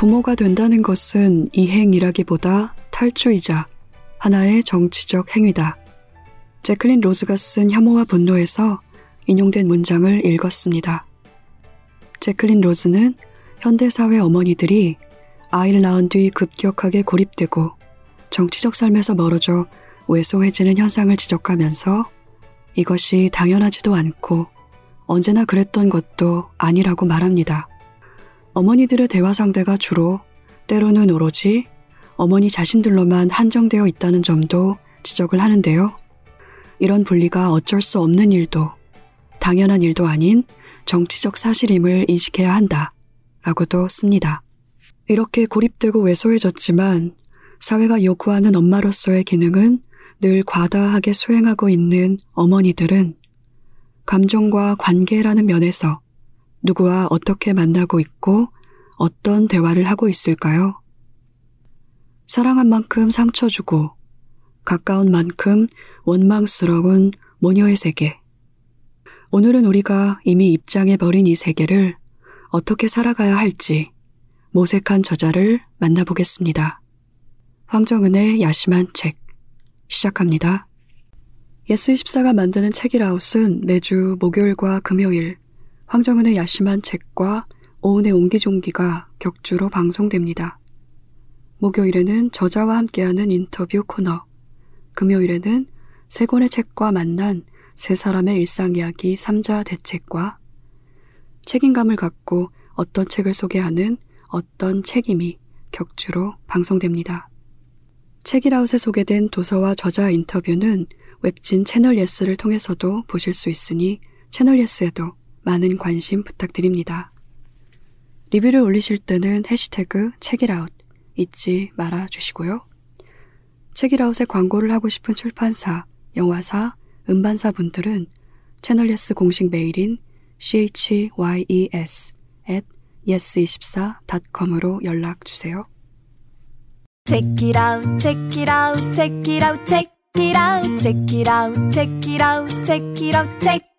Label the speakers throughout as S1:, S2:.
S1: 부모가 된다는 것은 이행이라기보다 탈주이자 하나의 정치적 행위다. 제클린 로즈가 쓴 혐오와 분노에서 인용된 문장을 읽었습니다. 제클린 로즈는 현대사회 어머니들이 아이를 낳은 뒤 급격하게 고립되고 정치적 삶에서 멀어져 외소해지는 현상을 지적하면서 이것이 당연하지도 않고 언제나 그랬던 것도 아니라고 말합니다. 어머니들의 대화 상대가 주로 때로는 오로지 어머니 자신들로만 한정되어 있다는 점도 지적을 하는데요. 이런 분리가 어쩔 수 없는 일도 당연한 일도 아닌 정치적 사실임을 인식해야 한다. 라고도 씁니다. 이렇게 고립되고 왜소해졌지만 사회가 요구하는 엄마로서의 기능은 늘 과다하게 수행하고 있는 어머니들은 감정과 관계라는 면에서 누구와 어떻게 만나고 있고 어떤 대화를 하고 있을까요? 사랑한 만큼 상처 주고 가까운 만큼 원망스러운 모녀의 세계. 오늘은 우리가 이미 입장해 버린 이 세계를 어떻게 살아가야 할지 모색한 저자를 만나보겠습니다. 황정은의 야심한 책 시작합니다. 예스24가 만드는 책읽아웃은 매주 목요일과 금요일 황정은의 야심한 책과 오은의 옹기종기가 격주로 방송됩니다. 목요일에는 저자와 함께하는 인터뷰 코너, 금요일에는 세 권의 책과 만난 세 사람의 일상 이야기 삼자대책과 책임감을 갖고 어떤 책을 소개하는 어떤 책임이 격주로 방송됩니다. 책읽아웃에 소개된 도서와 저자 인터뷰는 웹진 채널 예스를 통해서도 보실 수 있으니 채널 예스에도 많은 관심 부탁드립니다. 리뷰를 올리실 때는 해시태그 책읽아웃 잊지 말아 주시고요. 책읽아웃에 광고를 하고 싶은 출판사, 영화사, 음반사 분들은 채널 예스 공식 메일인 chyes at yes24.com으로 연락 주세요.
S2: Check it out, check it out, check it out, check it out, check it out, check it out, check it out, check.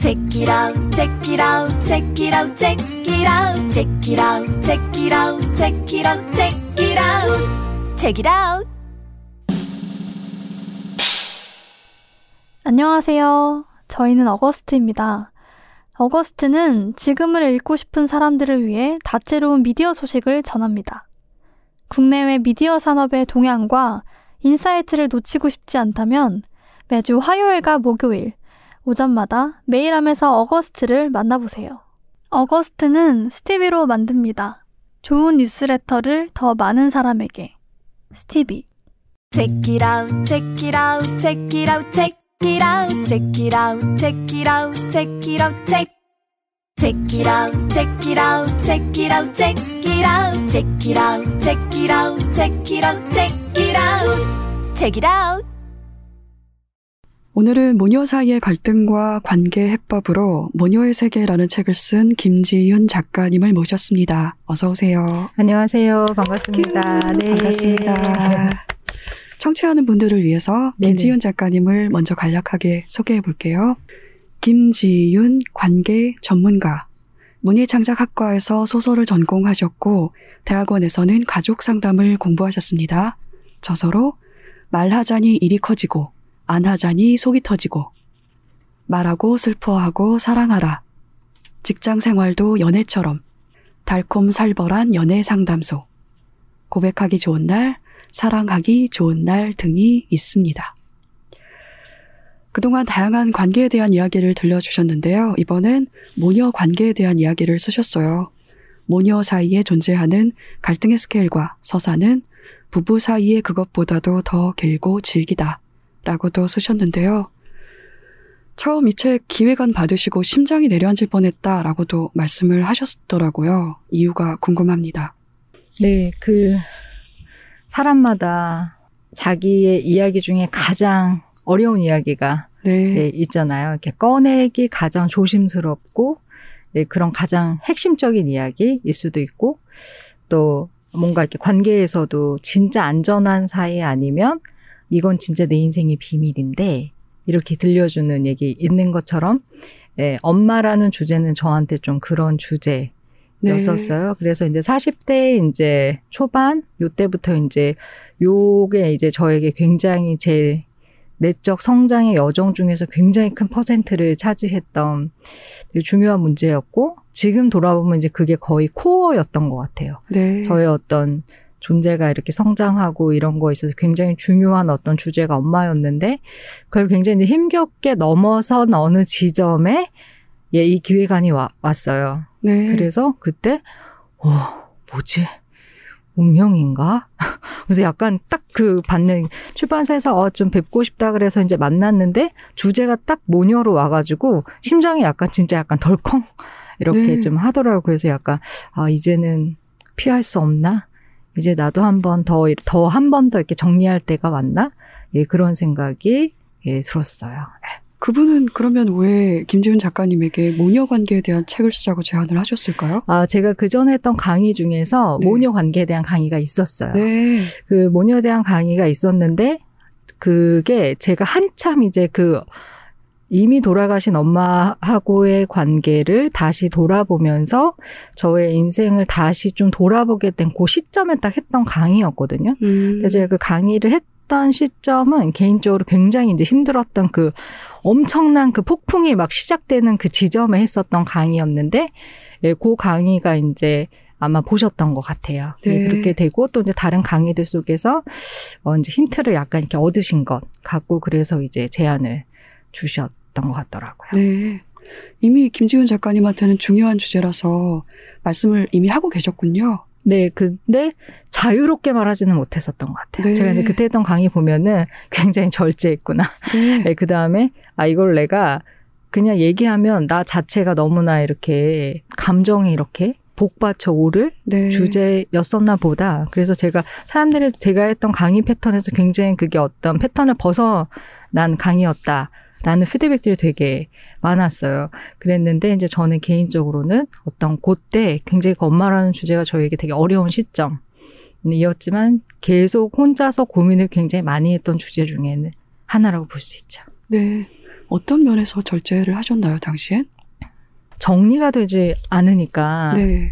S2: Check it out, check it out, check it out, check it out, check it out, check it out, check it out, check it out, check it out.
S3: 안녕하세요. 저희는 어거스트입니다. 어거스트는 지금을 읽고 싶은 사람들을 위해 다채로운 미디어 소식을 전합니다. 국내외 미디어 산업의 동향과 insight를 놓치고 싶지 않다면 매주 화요일과 목요일 오전마다 메일함에서 어거스트를 만나보세요. 어거스트는 스티비로 만듭니다. 좋은 뉴스레터를 더 많은 사람에게. 스티비.
S2: Check it out, check it out, check it out, check it out, check it out, check it out, check it out, check. Check it out, check it out, check it out, check it out, check it out, check it out, check it out, check it out, check it out.
S1: 오늘은 모녀 사이의 갈등과 관계 해법으로 모녀의 세계라는 책을 쓴 김지윤 작가님을 모셨습니다. 어서 오세요.
S4: 안녕하세요. 반갑습니다.
S1: 네. 반갑습니다. 청취하는 분들을 위해서 네네. 김지윤 작가님을 먼저 간략하게 소개해 볼게요. 김지윤 관계 전문가. 문예창작학과에서 소설을 전공하셨고 대학원에서는 가족 상담을 공부하셨습니다. 저서로 말하자니 일이 커지고 안 하자니 속이 터지고 말하고 슬퍼하고 사랑하라. 직장 생활도 연애처럼 달콤 살벌한 연애 상담소. 고백하기 좋은 날, 사랑하기 좋은 날 등이 있습니다. 그동안 다양한 관계에 대한 이야기를 들려주셨는데요. 이번엔 모녀 관계에 대한 이야기를 쓰셨어요. 모녀 사이에 존재하는 갈등의 스케일과 서사는 부부 사이의 그것보다도 더 길고 질기다. 라고도 쓰셨는데요. 처음 이 책 기획안 받으시고 심장이 내려앉을 뻔했다 라고도 말씀을 하셨더라고요. 이유가 궁금합니다.
S4: 네, 그, 사람마다 자기의 이야기 중에 가장 어려운 이야기가 네. 네, 있잖아요. 이렇게 꺼내기 가장 조심스럽고 네, 그런 가장 핵심적인 이야기일 수도 있고 또 뭔가 이렇게 관계에서도 진짜 안전한 사이 아니면 이건 진짜 내 인생의 비밀인데 이렇게 들려주는 얘기 있는 것처럼 예, 엄마라는 주제는 저한테 좀 그런 주제인 였었어요. 네. 그래서 이제 40대 이제 초반 요때부터 이제 요게 이제 저에게 굉장히 제 내적 성장의 여정 중에서 굉장히 큰 퍼센트를 차지했던 중요한 문제였고 지금 돌아보면 이제 그게 거의 코어였던 것 같아요. 네. 저의 어떤 존재가 이렇게 성장하고 이런 거에 있어서 굉장히 중요한 어떤 주제가 엄마였는데 그걸 굉장히 힘겹게 넘어선 어느 지점에 예, 이 기획안이 와, 왔어요. 네. 그래서 그때 어, 뭐지? 운명인가? 그래서 약간 딱 그 받는 출판사에서 어, 좀 뵙고 싶다 그래서 이제 만났는데 주제가 딱 모녀로 와가지고 심장이 약간 진짜 약간 덜컹 이렇게 네. 좀 하더라고요. 그래서 약간 아 이제는 피할 수 없나? 이제 나도 한번 더 더 한 번 더 이렇게 정리할 때가 왔나? 예 그런 생각이 예 들었어요. 예.
S1: 그분은 그러면 왜 김지훈 작가님에게 모녀 관계에 대한 책을 쓰라고 제안을 하셨을까요?
S4: 아, 제가 그 전에 했던 강의 중에서 네. 모녀 관계에 대한 강의가 있었어요. 네. 그 모녀에 대한 강의가 있었는데 그게 제가 한참 이제 그 이미 돌아가신 엄마하고의 관계를 다시 돌아보면서 저의 인생을 다시 좀 돌아보게 된 그 시점에 딱 했던 강의였거든요. 음. 그래서 제가 그 강의를 했던 시점은 개인적으로 굉장히 이제 힘들었던 그 엄청난 그 폭풍이 막 시작되는 그 지점에 했었던 강의였는데, 예, 그 강의가 이제 아마 보셨던 것 같아요. 네. 네. 그렇게 되고 또 이제 다른 강의들 속에서 어 이제 힌트를 약간 이렇게 얻으신 것 갖고 그래서 이제 제안을 주셨 던 것 같더라고요.
S1: 네. 이미 김지훈 작가님한테는 중요한 주제라서 말씀을 이미 하고 계셨군요.
S4: 네, 근데 자유롭게 말하지는 못했었던 것 같아요. 네. 제가 이제 그때 했던 강의 보면은 굉장히 절제했구나. 네. 네, 그 다음에, 아, 이걸 내가 그냥 얘기하면 나 자체가 너무나 이렇게 감정이 이렇게 복받쳐 오를 네. 주제였었나 보다. 그래서 제가 사람들이 제가 했던 강의 패턴에서 굉장히 그게 어떤 패턴을 벗어난 강의였다. 라는 피드백들이 되게 많았어요. 그랬는데 이제 저는 개인적으로는 어떤 그때 굉장히 엄마라는 주제가 저에게 되게 어려운 시점 이었지만 계속 혼자서 고민을 굉장히 많이 했던 주제 중에는 하나라고 볼 수 있죠.
S1: 네. 어떤 면에서 절제를 하셨나요, 당시엔?
S4: 정리가 되지 않으니까 네.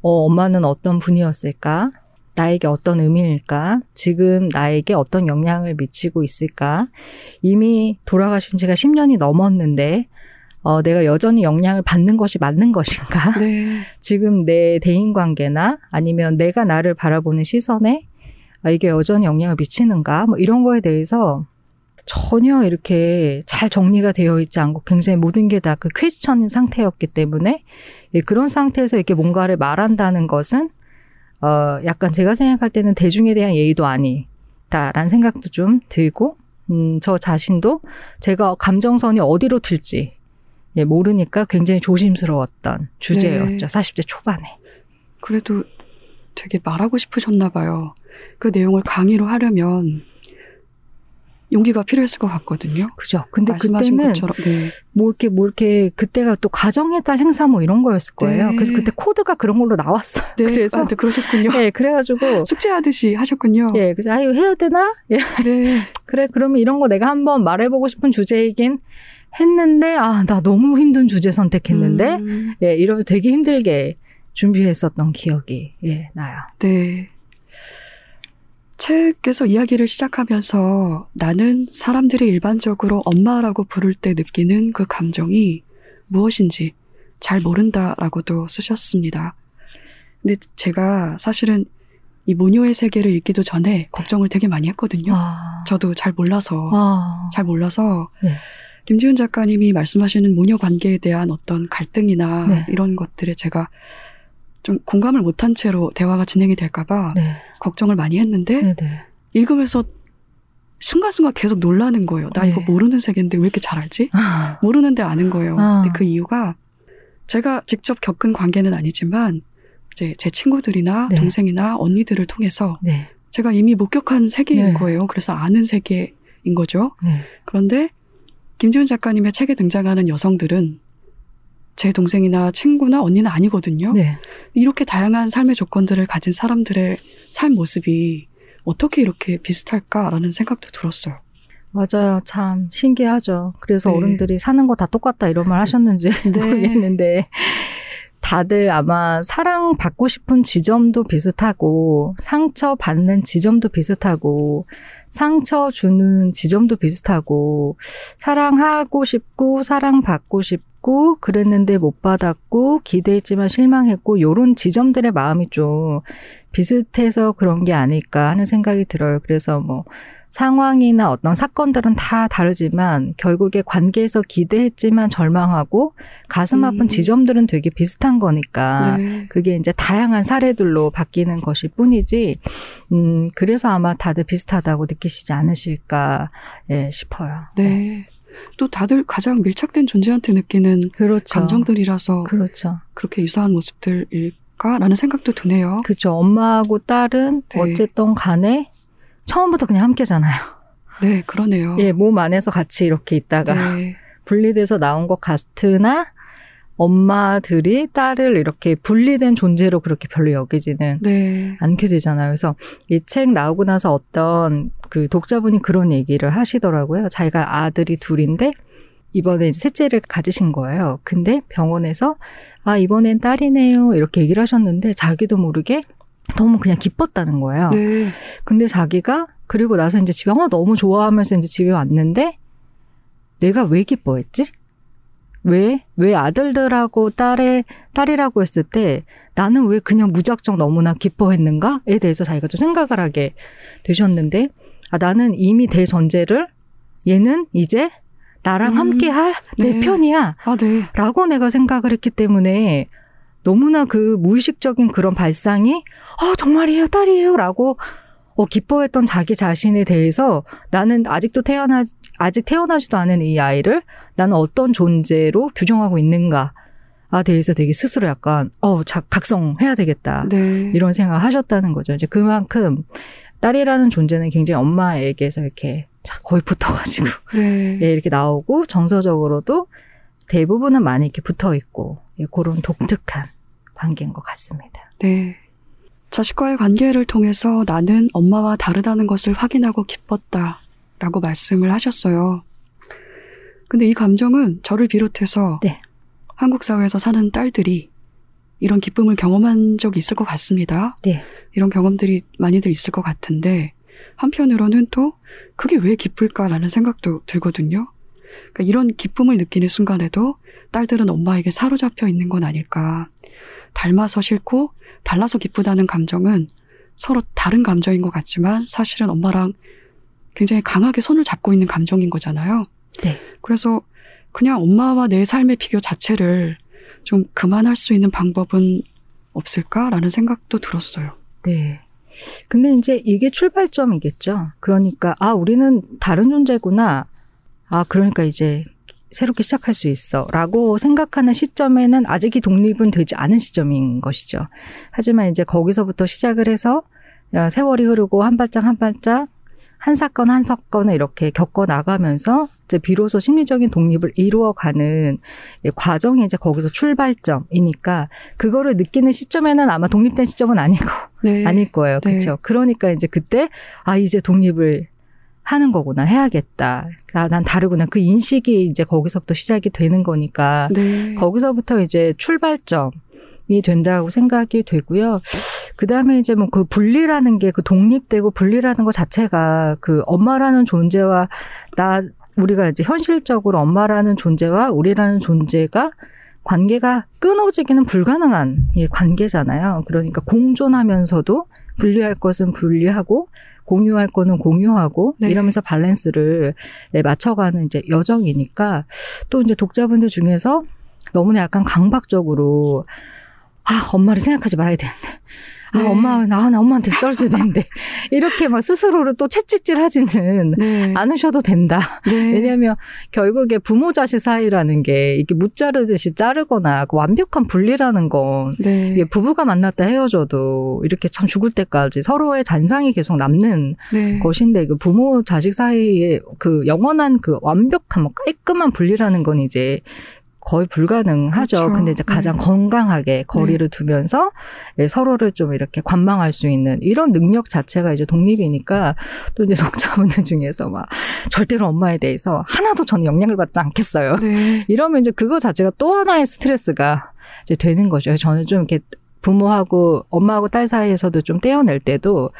S4: 어, 엄마는 어떤 분이었을까? 나에게 어떤 의미일까? 지금 나에게 어떤 영향을 미치고 있을까? 이미 돌아가신 지가 10년이 넘었는데, 어, 내가 여전히 영향을 받는 것이 맞는 것인가? 네. 지금 내 대인 관계나 아니면 내가 나를 바라보는 시선에 아, 이게 여전히 영향을 미치는가? 뭐 이런 거에 대해서 전혀 이렇게 잘 정리가 되어 있지 않고 굉장히 모든 게 다 그 퀘스천인 상태였기 때문에 예, 그런 상태에서 이렇게 뭔가를 말한다는 것은 어, 약간 제가 생각할 때는 대중에 대한 예의도 아니다라는 생각도 좀 들고, 음, 저 자신도 제가 감정선이 어디로 틀지, 예, 모르니까 굉장히 조심스러웠던 주제였죠. 네. 40대 초반에.
S1: 그래도 되게 말하고 싶으셨나 봐요. 그 내용을 강의로 하려면 용기가 필요했을 것 같거든요.
S4: 그죠. 근데 그때는 것처럼, 네. 뭐 이렇게 뭐 이렇게 그때가 또 가정의 달 행사 뭐 이런 거였을 거예요. 네. 그래서 그때 코드가 그런 걸로 나왔어요.
S1: 네.
S4: 그래서
S1: 아, 네, 그러셨군요.
S4: 네, 그래가지고
S1: 숙제하듯이 하셨군요.
S4: 예, 그래서 아 이거 해야 되나? 예. 네. 그래 그러면 이런 거 내가 한번 말해보고 싶은 주제이긴 했는데 아 나 너무 힘든 주제 선택했는데 음. 예 이러면서 되게 힘들게 준비했었던 기억이 예 나요.
S1: 네. 책에서 이야기를 시작하면서 나는 사람들이 일반적으로 엄마라고 부를 때 느끼는 그 감정이 무엇인지 잘 모른다라고도 쓰셨습니다. 근데 제가 사실은 이 모녀의 세계를 읽기도 전에 걱정을 되게 많이 했거든요. 아. 저도 잘 몰라서 아. 잘 몰라서 네. 김지훈 작가님이 말씀하시는 모녀 관계에 대한 어떤 갈등이나 네. 이런 것들에 제가 좀 공감을 못한 채로 대화가 진행이 될까봐 네. 걱정을 많이 했는데 네네. 네. 읽으면서 순간순간 계속 놀라는 거예요. 나 네. 이거 모르는 세계인데 왜 이렇게 잘 알지? 아. 모르는데 아는 거예요. 아. 근데 그 이유가 제가 직접 겪은 관계는 아니지만 이제 제 친구들이나 네. 동생이나 언니들을 통해서 네. 제가 이미 목격한 세계인 네. 거예요. 그래서 아는 세계인 거죠. 네. 그런데 김지훈 작가님의 책에 등장하는 여성들은 제 동생이나 친구나 언니는 아니거든요. 네. 이렇게 다양한 삶의 조건들을 가진 사람들의 삶 모습이 어떻게 이렇게 비슷할까라는 생각도 들었어요.
S4: 맞아요. 참 신기하죠. 그래서 네. 어른들이 사는 거 다 똑같다 이런 말 하셨는지 네. 모르겠는데 다들 아마 사랑받고 싶은 지점도 비슷하고, 상처 받는 지점도 비슷하고, 상처 주는 지점도 비슷하고, 사랑하고 싶고, 사랑받고 싶고, 그랬는데 못 받았고, 기대했지만 실망했고, 요런 지점들의 마음이 좀 비슷해서 그런 게 아닐까 하는 생각이 들어요. 그래서 뭐, 상황이나 어떤 사건들은 다 다르지만 결국에 관계에서 기대했지만 절망하고 가슴 아픈 음. 지점들은 되게 비슷한 거니까 네. 그게 이제 다양한 사례들로 바뀌는 것일 뿐이지 음 그래서 아마 다들 비슷하다고 느끼시지 않으실까 예, 싶어요.
S1: 네. 네. 또 다들 가장 밀착된 존재한테 느끼는 그렇죠. 감정들이라서 그렇죠. 그렇게 유사한 모습들일까라는 생각도 드네요.
S4: 그렇죠. 엄마하고 딸은 네. 어쨌든 간에 처음부터 그냥 함께잖아요.
S1: 네, 그러네요.
S4: 예, 몸 안에서 같이 이렇게 있다가 네. 분리돼서 나온 것 같으나 엄마들이 딸을 이렇게 분리된 존재로 그렇게 별로 여기지는 네. 않게 되잖아요. 그래서 이 책 나오고 나서 어떤 그 독자분이 그런 얘기를 하시더라고요. 자기가 아들이 둘인데 이번에 셋째를 가지신 거예요. 근데 병원에서 아 이번엔 딸이네요 이렇게 얘기를 하셨는데 자기도 모르게 너무 그냥 기뻤다는 거예요. 네. 근데 자기가 그리고 나서 이제 집에 어, 너무 좋아하면서 이제 집에 왔는데 내가 왜 기뻐했지? 왜? 왜 아들들하고 딸의, 딸이라고 했을 때 나는 왜 그냥 무작정 너무나 기뻐했는가에 대해서 자기가 좀 생각을 하게 되셨는데, 아, 나는 이미 대전제를 얘는 이제 나랑 음, 함께 할내 네. 편이야. 아, 네. 라고 내가 생각을 했기 때문에 너무나 그 무의식적인 그런 발상이 어 정말이에요 딸이에요 라고 어 기뻐했던 자기 자신에 대해서 나는 아직도 태어나 아직 태어나지도 않은 이 아이를 나는 어떤 존재로 규정하고 있는가 아 대해서 되게 스스로 약간 어 자, 각성해야 되겠다 네. 이런 생각을 하셨다는 거죠. 이제 그만큼 딸이라는 존재는 굉장히 엄마에게서 이렇게 거의 붙어가지고 네. 예, 이렇게 나오고 정서적으로도 대부분은 많이 이렇게 붙어 있고 예, 그런 독특한 관계인 것 같습니다.
S1: 네. 자식과의 관계를 통해서 나는 엄마와 다르다는 것을 확인하고 기뻤다. 라고 말씀을 하셨어요. 근데 이 감정은 저를 비롯해서 네. 한국 사회에서 사는 딸들이 이런 기쁨을 경험한 적이 있을 것 같습니다. 네. 이런 경험들이 많이들 있을 것 같은데 한편으로는 또 그게 왜 기쁠까라는 생각도 들거든요. 그러니까 이런 기쁨을 느끼는 순간에도 딸들은 엄마에게 사로잡혀 있는 건 아닐까. 닮아서 싫고 달라서 기쁘다는 감정은 서로 다른 감정인 것 같지만 사실은 엄마랑 굉장히 강하게 손을 잡고 있는 감정인 거잖아요. 네. 그래서 그냥 엄마와 내 삶의 비교 자체를 좀 그만할 수 있는 방법은 없을까라는 생각도 들었어요.
S4: 네. 근데 이제 이게 출발점이겠죠. 그러니까, 아, 우리는 다른 존재구나. 아, 그러니까 이제 새롭게 시작할 수 있어. 라고 생각하는 시점에는 아직 이 독립은 되지 않은 시점인 것이죠. 하지만 이제 거기서부터 시작을 해서 세월이 흐르고 한 발짝 한 발짝 한 사건 한 사건을 이렇게 겪어 나가면서 이제 비로소 심리적인 독립을 이루어가는 과정이 이제 거기서 출발점이니까 그거를 느끼는 시점에는 아마 독립된 시점은 아니고 네. 아닐 거예요. 그렇죠. 네. 그러니까 이제 그때 아 이제 독립을 하는 거구나 해야겠다. 아, 난 다르구나. 그 인식이 이제 거기서부터 시작이 되는 거니까 네. 거기서부터 이제 출발점이 된다고 생각이 되고요. 그 다음에 이제 뭐 그 분리라는 게 그 독립되고 분리라는 것 자체가 그 엄마라는 존재와 나 우리가 이제 현실적으로 엄마라는 존재와 우리라는 존재가 관계가 끊어지기는 불가능한 예, 관계잖아요. 그러니까 공존하면서도 분리할 것은 분리하고 공유할 거는 공유하고 네. 이러면서 밸런스를 네, 맞춰가는 이제 여정이니까 또 이제 독자분들 중에서 너무나 약간 강박적으로 아 엄마를 생각하지 말아야 되는데 아, 네. 엄마, 나, 나 엄마한테 떨어져야 되는데. 이렇게 막 스스로를 또 채찍질 하지는 네. 않으셔도 된다. 네. 왜냐하면 결국에 부모 자식 사이라는 게 이게 무 자르듯이 자르거나 그 완벽한 분리라는 건 네. 이게 부부가 만났다 헤어져도 이렇게 참 죽을 때까지 서로의 잔상이 계속 남는 네. 것인데 그 부모 자식 사이에 그 영원한 그 완벽한 뭐 깔끔한 분리라는 건 이제 거의 불가능하죠. 그렇죠. 근데 이제 가장 네. 건강하게 거리를 네. 두면서 예, 서로를 좀 이렇게 관망할 수 있는 이런 능력 자체가 이제 독립이니까 또 이제 속자분들 중에서 막 절대로 엄마에 대해서 하나도 저는 영향을 받지 않겠어요. 네. 이러면 이제 그거 자체가 또 하나의 스트레스가 이제 되는 거죠. 저는 좀 이렇게 부모하고 엄마하고 딸 사이에서도 좀 떼어낼 때도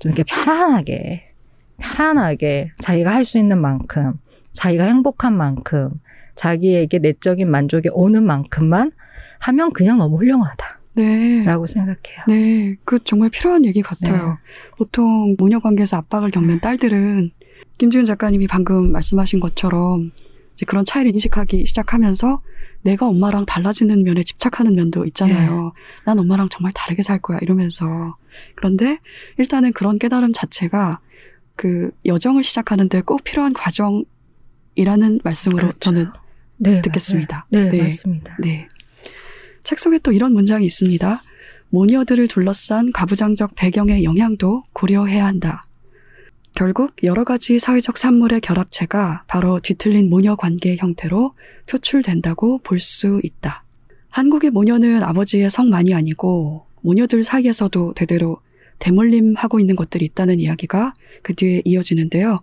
S4: 좀 이렇게 편안하게 편안하게 자기가 할 수 있는 만큼 자기가 행복한 만큼 자기에게 내적인 만족이 오는 만큼만 하면 그냥 너무 훌륭하다. 네. 라고 생각해요.
S1: 네. 그 정말 필요한 얘기 같아요. 네. 보통 모녀 관계에서 압박을 겪는 딸들은 김지훈 작가님이 방금 말씀하신 것처럼 이제 그런 차이를 인식하기 시작하면서 내가 엄마랑 달라지는 면에 집착하는 면도 있잖아요. 네. 난 엄마랑 정말 다르게 살 거야 이러면서. 그런데 일단은 그런 깨달음 자체가 그 여정을 시작하는데 꼭 필요한 과정이라는 말씀으로 그렇죠. 저는 네, 듣겠습니다.
S4: 네, 네, 맞습니다.
S1: 네. 책 속에 또 이런 문장이 있습니다. 모녀들을 둘러싼 가부장적 배경의 영향도 고려해야 한다. 결국 여러 가지 사회적 산물의 결합체가 바로 뒤틀린 모녀 관계의 형태로 표출된다고 볼 수 있다. 한국의 모녀는 아버지의 성만이 아니고 모녀들 사이에서도 대대로 대물림하고 있는 것들이 있다는 이야기가 그 뒤에 이어지는데요.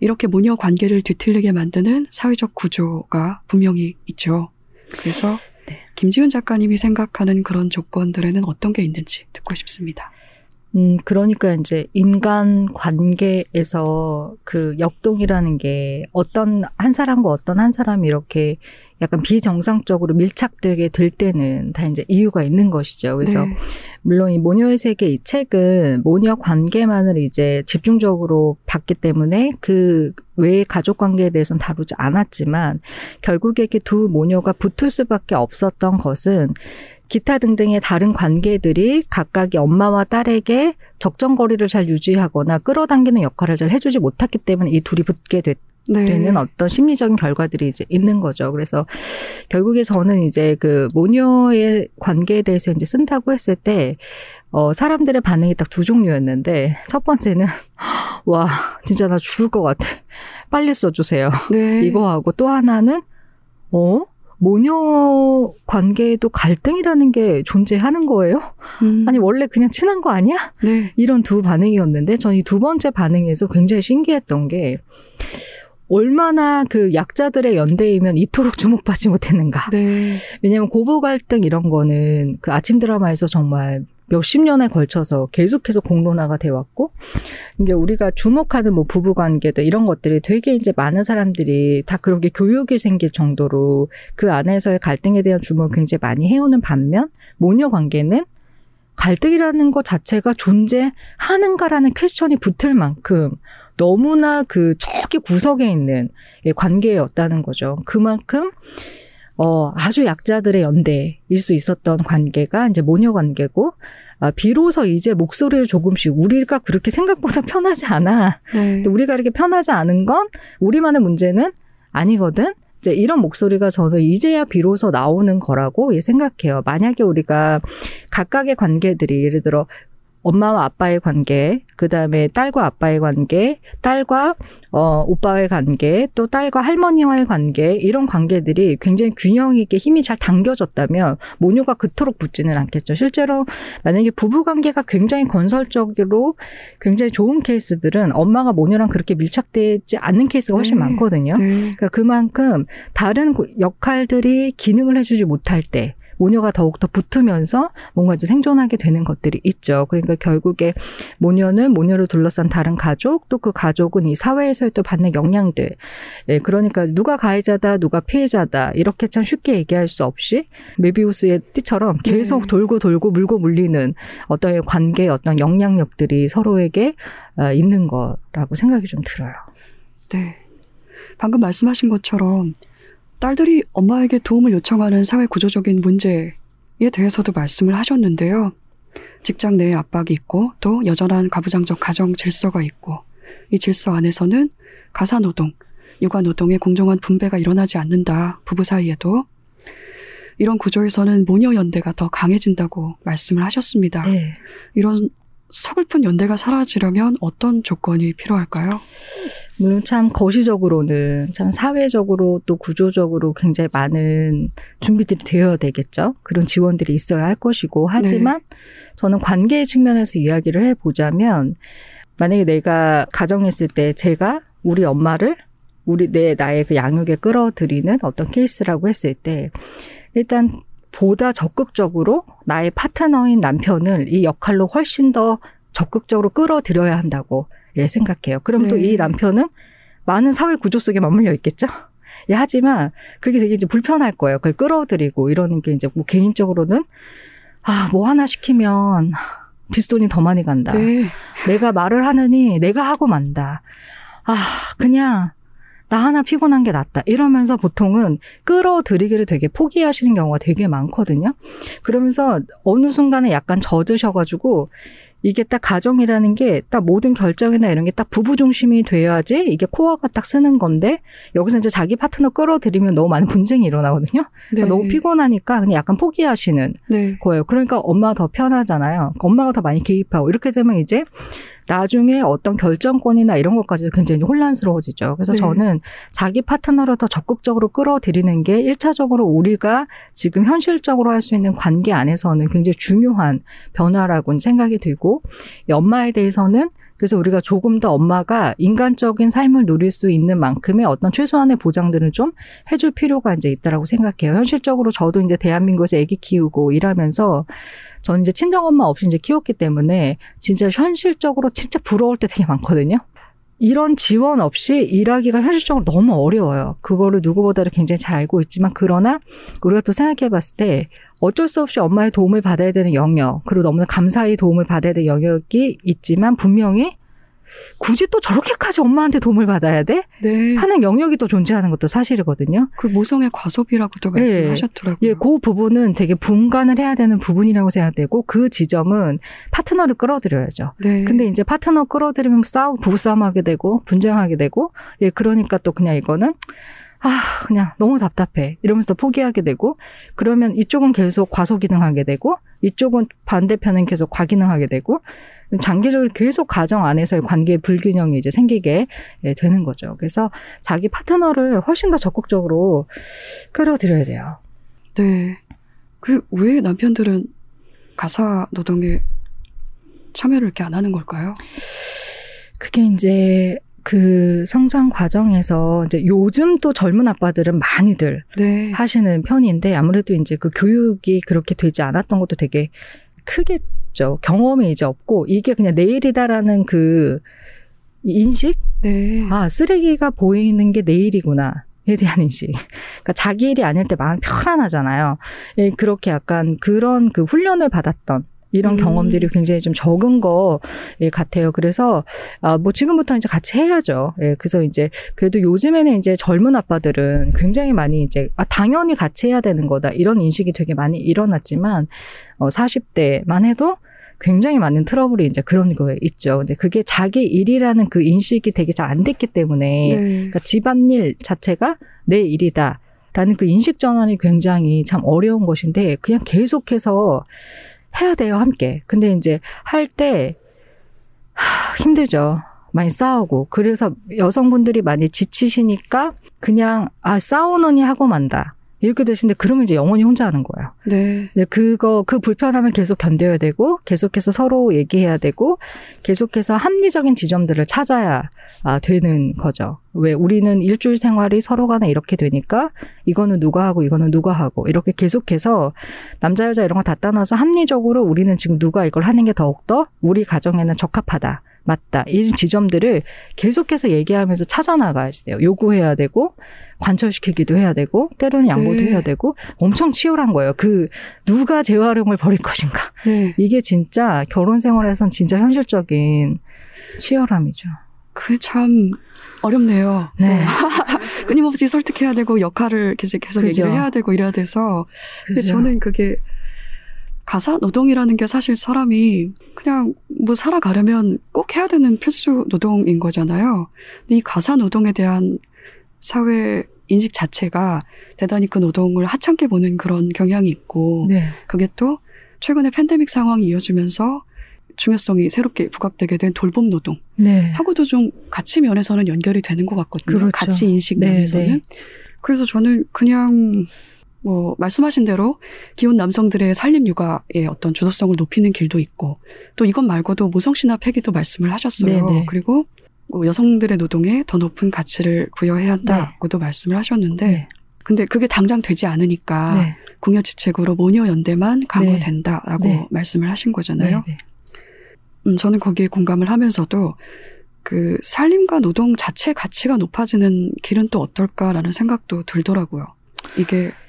S1: 이렇게 모녀 관계를 뒤틀리게 만드는 사회적 구조가 분명히 있죠. 그래서 네. 김지훈 작가님이 생각하는 그런 조건들에는 어떤 게 있는지 듣고 싶습니다.
S4: 음, 그러니까 이제 인간 관계에서 그 역동이라는 게 어떤 한 사람과 어떤 한 사람이 이렇게 약간 비정상적으로 밀착되게 될 때는 다 이제 이유가 있는 것이죠. 그래서 네. 물론 이 모녀의 세계 이 책은 모녀 관계만을 이제 집중적으로 봤기 때문에 그 외의 가족 관계에 대해서는 다루지 않았지만 결국에 이렇게 두 모녀가 붙을 수밖에 없었던 것은 기타 등등의 다른 관계들이 각각의 엄마와 딸에게 적정 거리를 잘 유지하거나 끌어당기는 역할을 잘 해주지 못했기 때문에 이 둘이 붙게 됐 네. 되는 어떤 심리적인 결과들이 이제 있는 거죠. 그래서 결국에 저는 이제 그 모녀의 관계에 대해서 이제 쓴다고 했을 때, 어, 사람들의 반응이 딱 두 종류였는데, 첫 번째는, 와, 진짜 나 죽을 것 같아. 빨리 써주세요. 네. 이거 하고 또 하나는, 어? 모녀 관계에도 갈등이라는 게 존재하는 거예요? 음. 아니 원래 그냥 친한 거 아니야? 네. 이런 두 반응이었는데 전 이 두 번째 반응에서 굉장히 신기했던 게 얼마나 그 약자들의 연대이면 이토록 주목받지 못했는가. 네. 왜냐하면 고부 갈등 이런 거는 그 아침 드라마에서 정말 몇십 년에 걸쳐서 계속해서 공론화가 돼 왔고 이제 우리가 주목하는 뭐 부부 관계들 이런 것들이 되게 이제 많은 사람들이 다 그렇게 교육이 생길 정도로 그 안에서의 갈등에 대한 주목을 굉장히 많이 해오는 반면 모녀 관계는 갈등이라는 것 자체가 존재하는가라는 퀘스천이 붙을 만큼 너무나 그 저기 구석에 있는 관계였다는 거죠. 그만큼 어, 아주 약자들의 연대일 수 있었던 관계가 이제 모녀 관계고, 아, 비로소 이제 목소리를 조금씩 우리가 그렇게 생각보다 편하지 않아. 네. 우리가 이렇게 편하지 않은 건 우리만의 문제는 아니거든. 이제 이런 목소리가 저는 이제야 비로소 나오는 거라고 생각해요. 만약에 우리가 각각의 관계들이 예를 들어 엄마와 아빠의 관계, 그 다음에 딸과 아빠의 관계, 딸과 어, 오빠의 관계, 또 딸과 할머니와의 관계, 이런 관계들이 굉장히 균형 있게 힘이 잘 당겨졌다면 모녀가 그토록 붙지는 않겠죠. 실제로 만약에 부부 관계가 굉장히 건설적으로 굉장히 좋은 케이스들은 엄마가 모녀랑 그렇게 밀착되지 않는 케이스가 훨씬 네. 많거든요. 네. 그러니까 그만큼 다른 역할들이 기능을 해주지 못할 때, 모녀가 더욱더 붙으면서 뭔가 이제 생존하게 되는 것들이 있죠. 그러니까 결국에 모녀는 모녀를 둘러싼 다른 가족, 또 그 가족은 이 사회에서 또 받는 영향들. 예, 그러니까 누가 가해자다, 누가 피해자다, 이렇게 참 쉽게 얘기할 수 없이 메비우스의 띠처럼 계속 네. 돌고 돌고 물고 물리는 어떤 관계, 어떤 영향력들이 서로에게 어, 있는 거라고 생각이 좀 들어요.
S1: 네. 방금 말씀하신 것처럼 딸들이 엄마에게 도움을 요청하는 사회 구조적인 문제에 대해서도 말씀을 하셨는데요. 직장 내에 압박이 있고 또 여전한 가부장적 가정 질서가 있고 이 질서 안에서는 가사 노동, 육아 노동의 공정한 분배가 일어나지 않는다. 부부 사이에도 이런 구조에서는 모녀 연대가 더 강해진다고 말씀을 하셨습니다. 네. 이런 서글픈 연대가 사라지려면 어떤 조건이 필요할까요?
S4: 물론 참 거시적으로는 참 사회적으로 또 구조적으로 굉장히 많은 준비들이 되어야 되겠죠. 그런 지원들이 있어야 할 것이고 하지만 네. 저는 관계 측면에서 이야기를 해보자면 만약에 내가 가정했을 때 제가 우리 엄마를 우리 내 나의 그 양육에 끌어들이는 어떤 케이스라고 했을 때 일단 보다 적극적으로 나의 파트너인 남편을 이 역할로 훨씬 더 적극적으로 끌어들여야 한다고 예, 생각해요. 그럼 네. 또이 남편은 많은 사회 구조 속에 머물러 있겠죠? 예, 하지만 그게 되게 이제 불편할 거예요. 그걸 끌어들이고 이러는 게 이제 뭐 개인적으로는 아, 뭐 하나 시키면 뒷손이 더 많이 간다. 네. 내가 말을 하느니 내가 하고 만다. 아, 그냥 나 하나 피곤한 게 낫다. 이러면서 보통은 끌어들이기를 되게 포기하시는 경우가 되게 많거든요. 그러면서 어느 순간에 약간 젖으셔가지고 이게 딱 가정이라는 게 딱 모든 결정이나 이런 게 딱 부부 중심이 돼야지 이게 코어가 딱 쓰는 건데 여기서 이제 자기 파트너 끌어들이면 너무 많은 분쟁이 일어나거든요. 그러니까 네. 너무 피곤하니까 그냥 약간 포기하시는 네. 거예요. 그러니까 엄마가 더 편하잖아요. 엄마가 더 많이 개입하고 이렇게 되면 이제 나중에 어떤 결정권이나 이런 것까지도 굉장히 혼란스러워지죠. 그래서 네. 저는 자기 파트너를 더 적극적으로 끌어들이는 게 1차적으로 우리가 지금 현실적으로 할 수 있는 관계 안에서는 굉장히 중요한 변화라고 생각이 들고 엄마에 대해서는 그래서 우리가 조금 더 엄마가 인간적인 삶을 누릴 수 있는 만큼의 어떤 최소한의 보장들을 좀 해줄 필요가 이제 있다라고 생각해요. 현실적으로 저도 이제 대한민국에서 아기 키우고 일하면서 저는 이제 친정엄마 없이 이제 키웠기 때문에 진짜 현실적으로 진짜 부러울 때 되게 많거든요. 이런 지원 없이 일하기가 현실적으로 너무 어려워요. 그거를 누구보다도 굉장히 잘 알고 있지만 그러나 우리가 또 생각해 봤을 때 어쩔 수 없이 엄마의 도움을 받아야 되는 영역, 그리고 너무나 감사히 도움을 받아야 되는 영역이 있지만 분명히 굳이 또 저렇게까지 엄마한테 도움을 받아야 돼? 네. 하는 영역이 또 존재하는 것도 사실이거든요.
S1: 그 모성의 과소비라고도 네. 말씀하셨더라고요.
S4: 예, 그 부분은 되게 분간을 해야 되는 부분이라고 생각되고 그 지점은 파트너를 끌어들여야죠. 네. 근데 이제 파트너 끌어들이면 싸우 부부싸움하게 되고 분쟁하게 되고 예, 그러니까 또 그냥 이거는 아, 그냥 너무 답답해. 이러면서 포기하게 되고, 그러면 이쪽은 계속 과소기능하게 되고, 이쪽은 반대편은 계속 과기능하게 되고, 장기적으로 계속 가정 안에서의 관계 불균형이 이제 생기게 예, 되는 거죠. 그래서 자기 파트너를 훨씬 더 적극적으로 끌어들여야 돼요.
S1: 네. 그 왜 남편들은 가사 노동에 참여를 이렇게 안 하는 걸까요?
S4: 그게 이제 그 성장 과정에서 이제 요즘 또 젊은 아빠들은 많이들 네. 하시는 편인데 아무래도 이제 그 교육이 그렇게 되지 않았던 것도 되게 크게 없죠. 경험이 이제 없고 이게 그냥 내일이다라는 그 인식? 네. 아, 쓰레기가 보이는 게 내일이구나. 에 대한 인식. 그러니까 자기 일이 아닐 때 마음 편안하잖아요. 예, 그렇게 약간 그런 그 훈련을 받았던 이런 음. 경험들이 굉장히 좀 적은 거 예, 같아요. 그래서 아, 뭐 지금부터 이제 같이 해야죠. 예, 그래서 이제 그래도 요즘에는 이제 젊은 아빠들은 굉장히 많이 이제 아, 당연히 같이 해야 되는 거다 이런 인식이 되게 많이 일어났지만 어, 40대만 해도 굉장히 많은 트러블이 이제 그런 거에 있죠. 근데 그게 자기 일이라는 그 인식이 되게 잘 안 됐기 때문에 네. 그러니까 집안일 자체가 내 일이다. 라는 그 인식 전환이 굉장히 참 어려운 것인데 그냥 계속해서 해야 돼요, 함께. 근데 이제 할때 힘들죠. 많이 싸우고. 그래서 여성분들이 많이 지치시니까 그냥 아 싸우느니 하고 만다. 이렇게 되시는데 그러면 이제 영원히 혼자 하는 거예요. 네. 네. 그거 그 불편함을 계속 견뎌야 되고 계속해서 서로 얘기해야 되고 계속해서 합리적인 지점들을 찾아야 아, 되는 거죠. 왜 우리는 일주일 생활이 서로 간에 이렇게 되니까 이거는 누가 하고 이거는 누가 하고 이렇게 계속해서 남자 여자 이런 거 다 떠나서 합리적으로 우리는 지금 누가 이걸 하는 게 더욱더 우리 가정에는 적합하다. 맞다. 이 지점들을 계속해서 얘기하면서 찾아나가야 돼요. 요구해야 되고, 관철시키기도 해야 되고, 때로는 양보도 네. 해야 되고, 엄청 치열한 거예요. 그, 누가 재활용을 벌일 것인가. 네. 이게 진짜 결혼 생활에선 진짜 현실적인 치열함이죠.
S1: 그참 어렵네요. 네. 끊임없이 설득해야 되고, 역할을 계속, 계속 그죠. 얘기를 해야 되고, 이래야 돼서. 근데 저는 그게 가사 노동이라는 게 사실 사람이 그냥 뭐 살아가려면 꼭 해야 되는 필수 노동인 거잖아요. 근데 이 가사 노동에 대한 사회 인식 자체가 대단히 그 노동을 하찮게 보는 그런 경향이 있고, 네. 그게 또 최근에 팬데믹 상황이 이어지면서 중요성이 새롭게 부각되게 된 돌봄 노동 네. 하고도 좀 가치 면에서는 연결이 되는 것 같거든요. 그렇죠. 가치 인식 네, 면에서는. 네. 그래서 저는 그냥 뭐 말씀하신 대로 기혼 남성들의 살림 육아의 어떤 주도성을 높이는 길도 있고 또 이것 말고도 모성신화 폐기도 말씀을 하셨어요. 네네. 네. 그리고 뭐 여성들의 노동에 더 높은 가치를 부여해야 한다고도 네. 말씀을 하셨는데 네. 근데 그게 당장 되지 않으니까 네. 궁여지책으로 모녀 연대만 강화된다라고 네. 네. 말씀을 하신 거잖아요. 네, 네. 음, 저는 거기에 공감을 하면서도 그 살림과 노동 자체 가치가 높아지는 길은 또 어떨까라는 생각도 들더라고요. 이게
S4: 참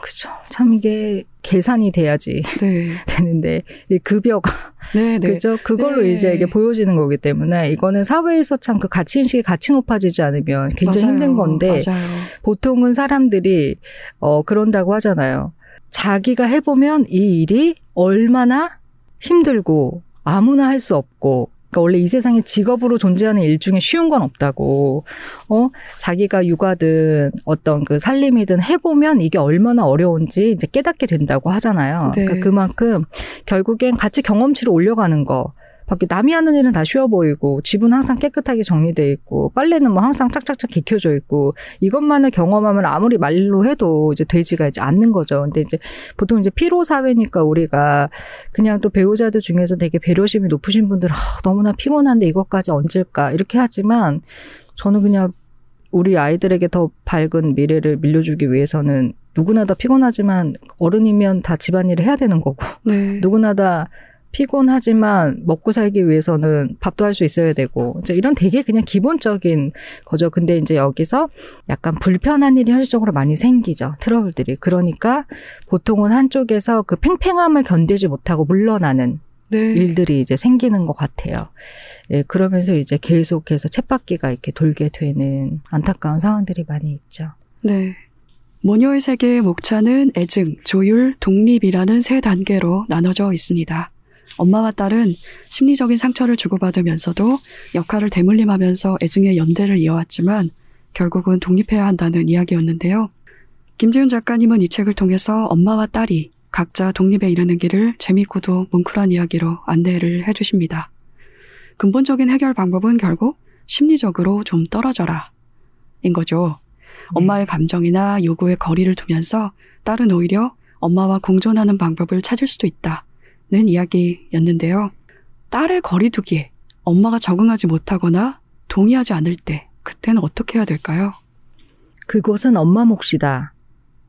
S4: 그죠. 참 이게 계산이 돼야지 네. 되는데 이 급여가 네, 네. 그죠. 그걸로 네. 이제 이게 보여지는 거기 때문에 이거는 사회에서 참 그 가치 인식이 같이 높아지지 않으면 굉장히 맞아요. 힘든 건데 맞아요. 보통은 사람들이 어 그런다고 하잖아요. 자기가 해보면 이 일이 얼마나 힘들고 아무나 할 수 없고 그러니까 원래 이 세상에 직업으로 존재하는 일 중에 쉬운 건 없다고. 어, 자기가 육아든 어떤 그 살림이든 해보면 이게 얼마나 어려운지 이제 깨닫게 된다고 하잖아요. 네. 그러니까 그만큼 결국엔 같이 경험치를 올려가는 거. 밖에 남이 하는 일은 다 쉬워 보이고 집은 항상 깨끗하게 정리돼 있고 빨래는 뭐 항상 짝짝짝 개켜져 있고 이것만을 경험하면 아무리 말로 해도 이제 되지가 이제 않는 거죠. 근데 이제 보통 이제 피로 사회니까 우리가 그냥 또 배우자들 중에서 되게 배려심이 높으신 분들 아, 너무나 피곤한데 이것까지 얹을까 이렇게 하지만 저는 그냥 우리 아이들에게 더 밝은 미래를 밀려주기 위해서는 누구나 다 피곤하지만 어른이면 다 집안일을 해야 되는 거고 네. 누구나 다 피곤하지만 먹고 살기 위해서는 밥도 할 수 있어야 되고 이제 이런 되게 그냥 기본적인 거죠. 근데 이제 여기서 약간 불편한 일이 현실적으로 많이 생기죠. 트러블들이. 그러니까 보통은 한쪽에서 그 팽팽함을 견디지 못하고 물러나는 네. 일들이 이제 생기는 것 같아요. 예, 그러면서 이제 계속해서 챗바퀴가 이렇게 돌게 되는 안타까운 상황들이 많이 있죠.
S1: 네. 모녀의 세계의 목차는 애증, 조율, 독립이라는 세 단계로 나눠져 있습니다. 엄마와 딸은 심리적인 상처를 주고받으면서도 역할을 대물림하면서 애증의 연대를 이어왔지만 결국은 독립해야 한다는 이야기였는데요. 김지훈 작가님은 이 책을 통해서 엄마와 딸이 각자 독립에 이르는 길을 재미있고도 뭉클한 이야기로 안내를 해주십니다. 근본적인 해결 방법은 결국 심리적으로 좀 떨어져라. 인 거죠. 네. 엄마의 감정이나 요구에 거리를 두면서 딸은 오히려 엄마와 공존하는 방법을 찾을 수도 있다. 는 이야기였는데요. 딸의 거리두기에 엄마가 적응하지 못하거나 동의하지 않을 때 그때는 어떻게 해야 될까요?
S4: 그곳은 엄마 몫이다.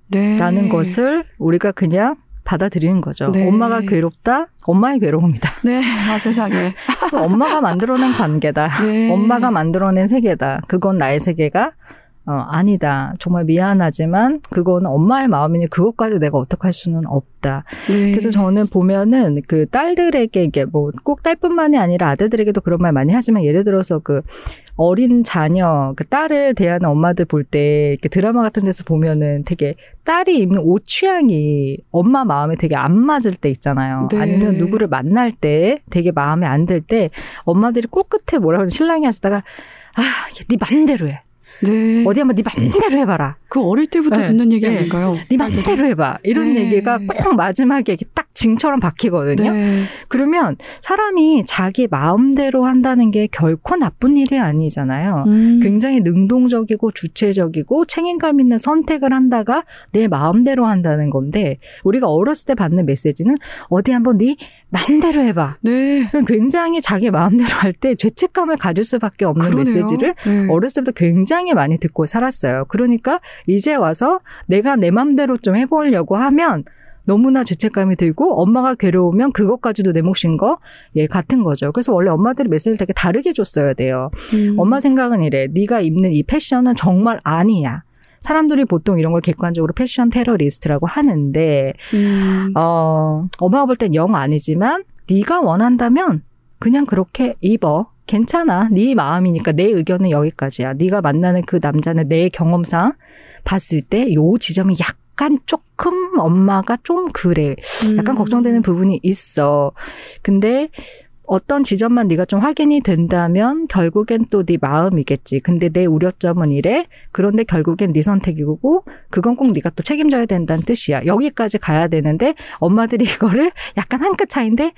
S4: 네. 라는 것을 우리가 그냥 받아들이는 거죠. 네. 엄마가 괴롭다? 엄마의 괴로움이다.
S1: 네, 아, 세상에.
S4: 엄마가 만들어낸 관계다. 네. 엄마가 만들어낸 세계다. 그건 나의 세계가 어, 아니다. 정말 미안하지만 그건 엄마의 마음이니 그것까지 내가 어떻게 할 수는 없다. 네. 그래서 저는 보면은 그 딸들에게 이게 뭐 꼭 딸뿐만이 아니라 아들들에게도 그런 말 많이 하지만 예를 들어서 그 어린 자녀, 그 딸을 대하는 엄마들 볼때 드라마 같은 데서 보면은 되게 딸이 입는 옷 취향이 엄마 마음에 되게 안 맞을 때 있잖아요. 네. 아니면 누구를 만날 때 되게 마음에 안 들 때 엄마들이 꼭 끝에 뭐라고 신랑이 하시다가 아, 네 맘대로 해. 네. 어디 한번 네 맘대로 해봐라.
S1: 그 어릴 때부터 네. 듣는 얘기 네. 아닌가요?
S4: 네 맘대로 해봐. 이런 네. 얘기가 꼭 마지막에 딱 징처럼 박히거든요. 네. 그러면 사람이 자기 마음대로 한다는 게 결코 나쁜 일이 아니잖아요. 음. 굉장히 능동적이고 주체적이고 책임감 있는 선택을 한다가 내 마음대로 한다는 건데 우리가 어렸을 때 받는 메시지는 어디 한번 네 맘대로 해봐. 네. 굉장히 자기 마음대로 할 때 죄책감을 가질 수밖에 없는 그러네요. 메시지를 네. 어렸을 때부터 굉장히 많이 듣고 살았어요. 그러니까 이제 와서 내가 내 맘대로 좀 해보려고 하면 너무나 죄책감이 들고 엄마가 괴로우면 그것까지도 내 몫인 거, 예, 같은 거죠. 그래서 원래 엄마들이 메시지를 되게 다르게 줬어야 돼요. 음. 엄마 생각은 이래. 네가 입는 이 패션은 정말 아니야. 사람들이 보통 이런 걸 객관적으로 패션 테러리스트라고 하는데 음. 어, 엄마가 볼 땐 영 아니지만 네가 원한다면 그냥 그렇게 입어. 괜찮아. 네 마음이니까 내 의견은 여기까지야. 네가 만나는 그 남자는 내 경험상 봤을 때 요 지점이 약간 조금 엄마가 좀 그래. 약간 음. 걱정되는 부분이 있어. 근데 어떤 지점만 네가 좀 확인이 된다면 결국엔 또 네 마음이겠지. 근데 내 우려점은 이래. 그런데 결국엔 네 선택이고 그건 꼭 네가 또 책임져야 된다는 뜻이야. 여기까지 가야 되는데 엄마들이 이거를 약간 한 끗 차인데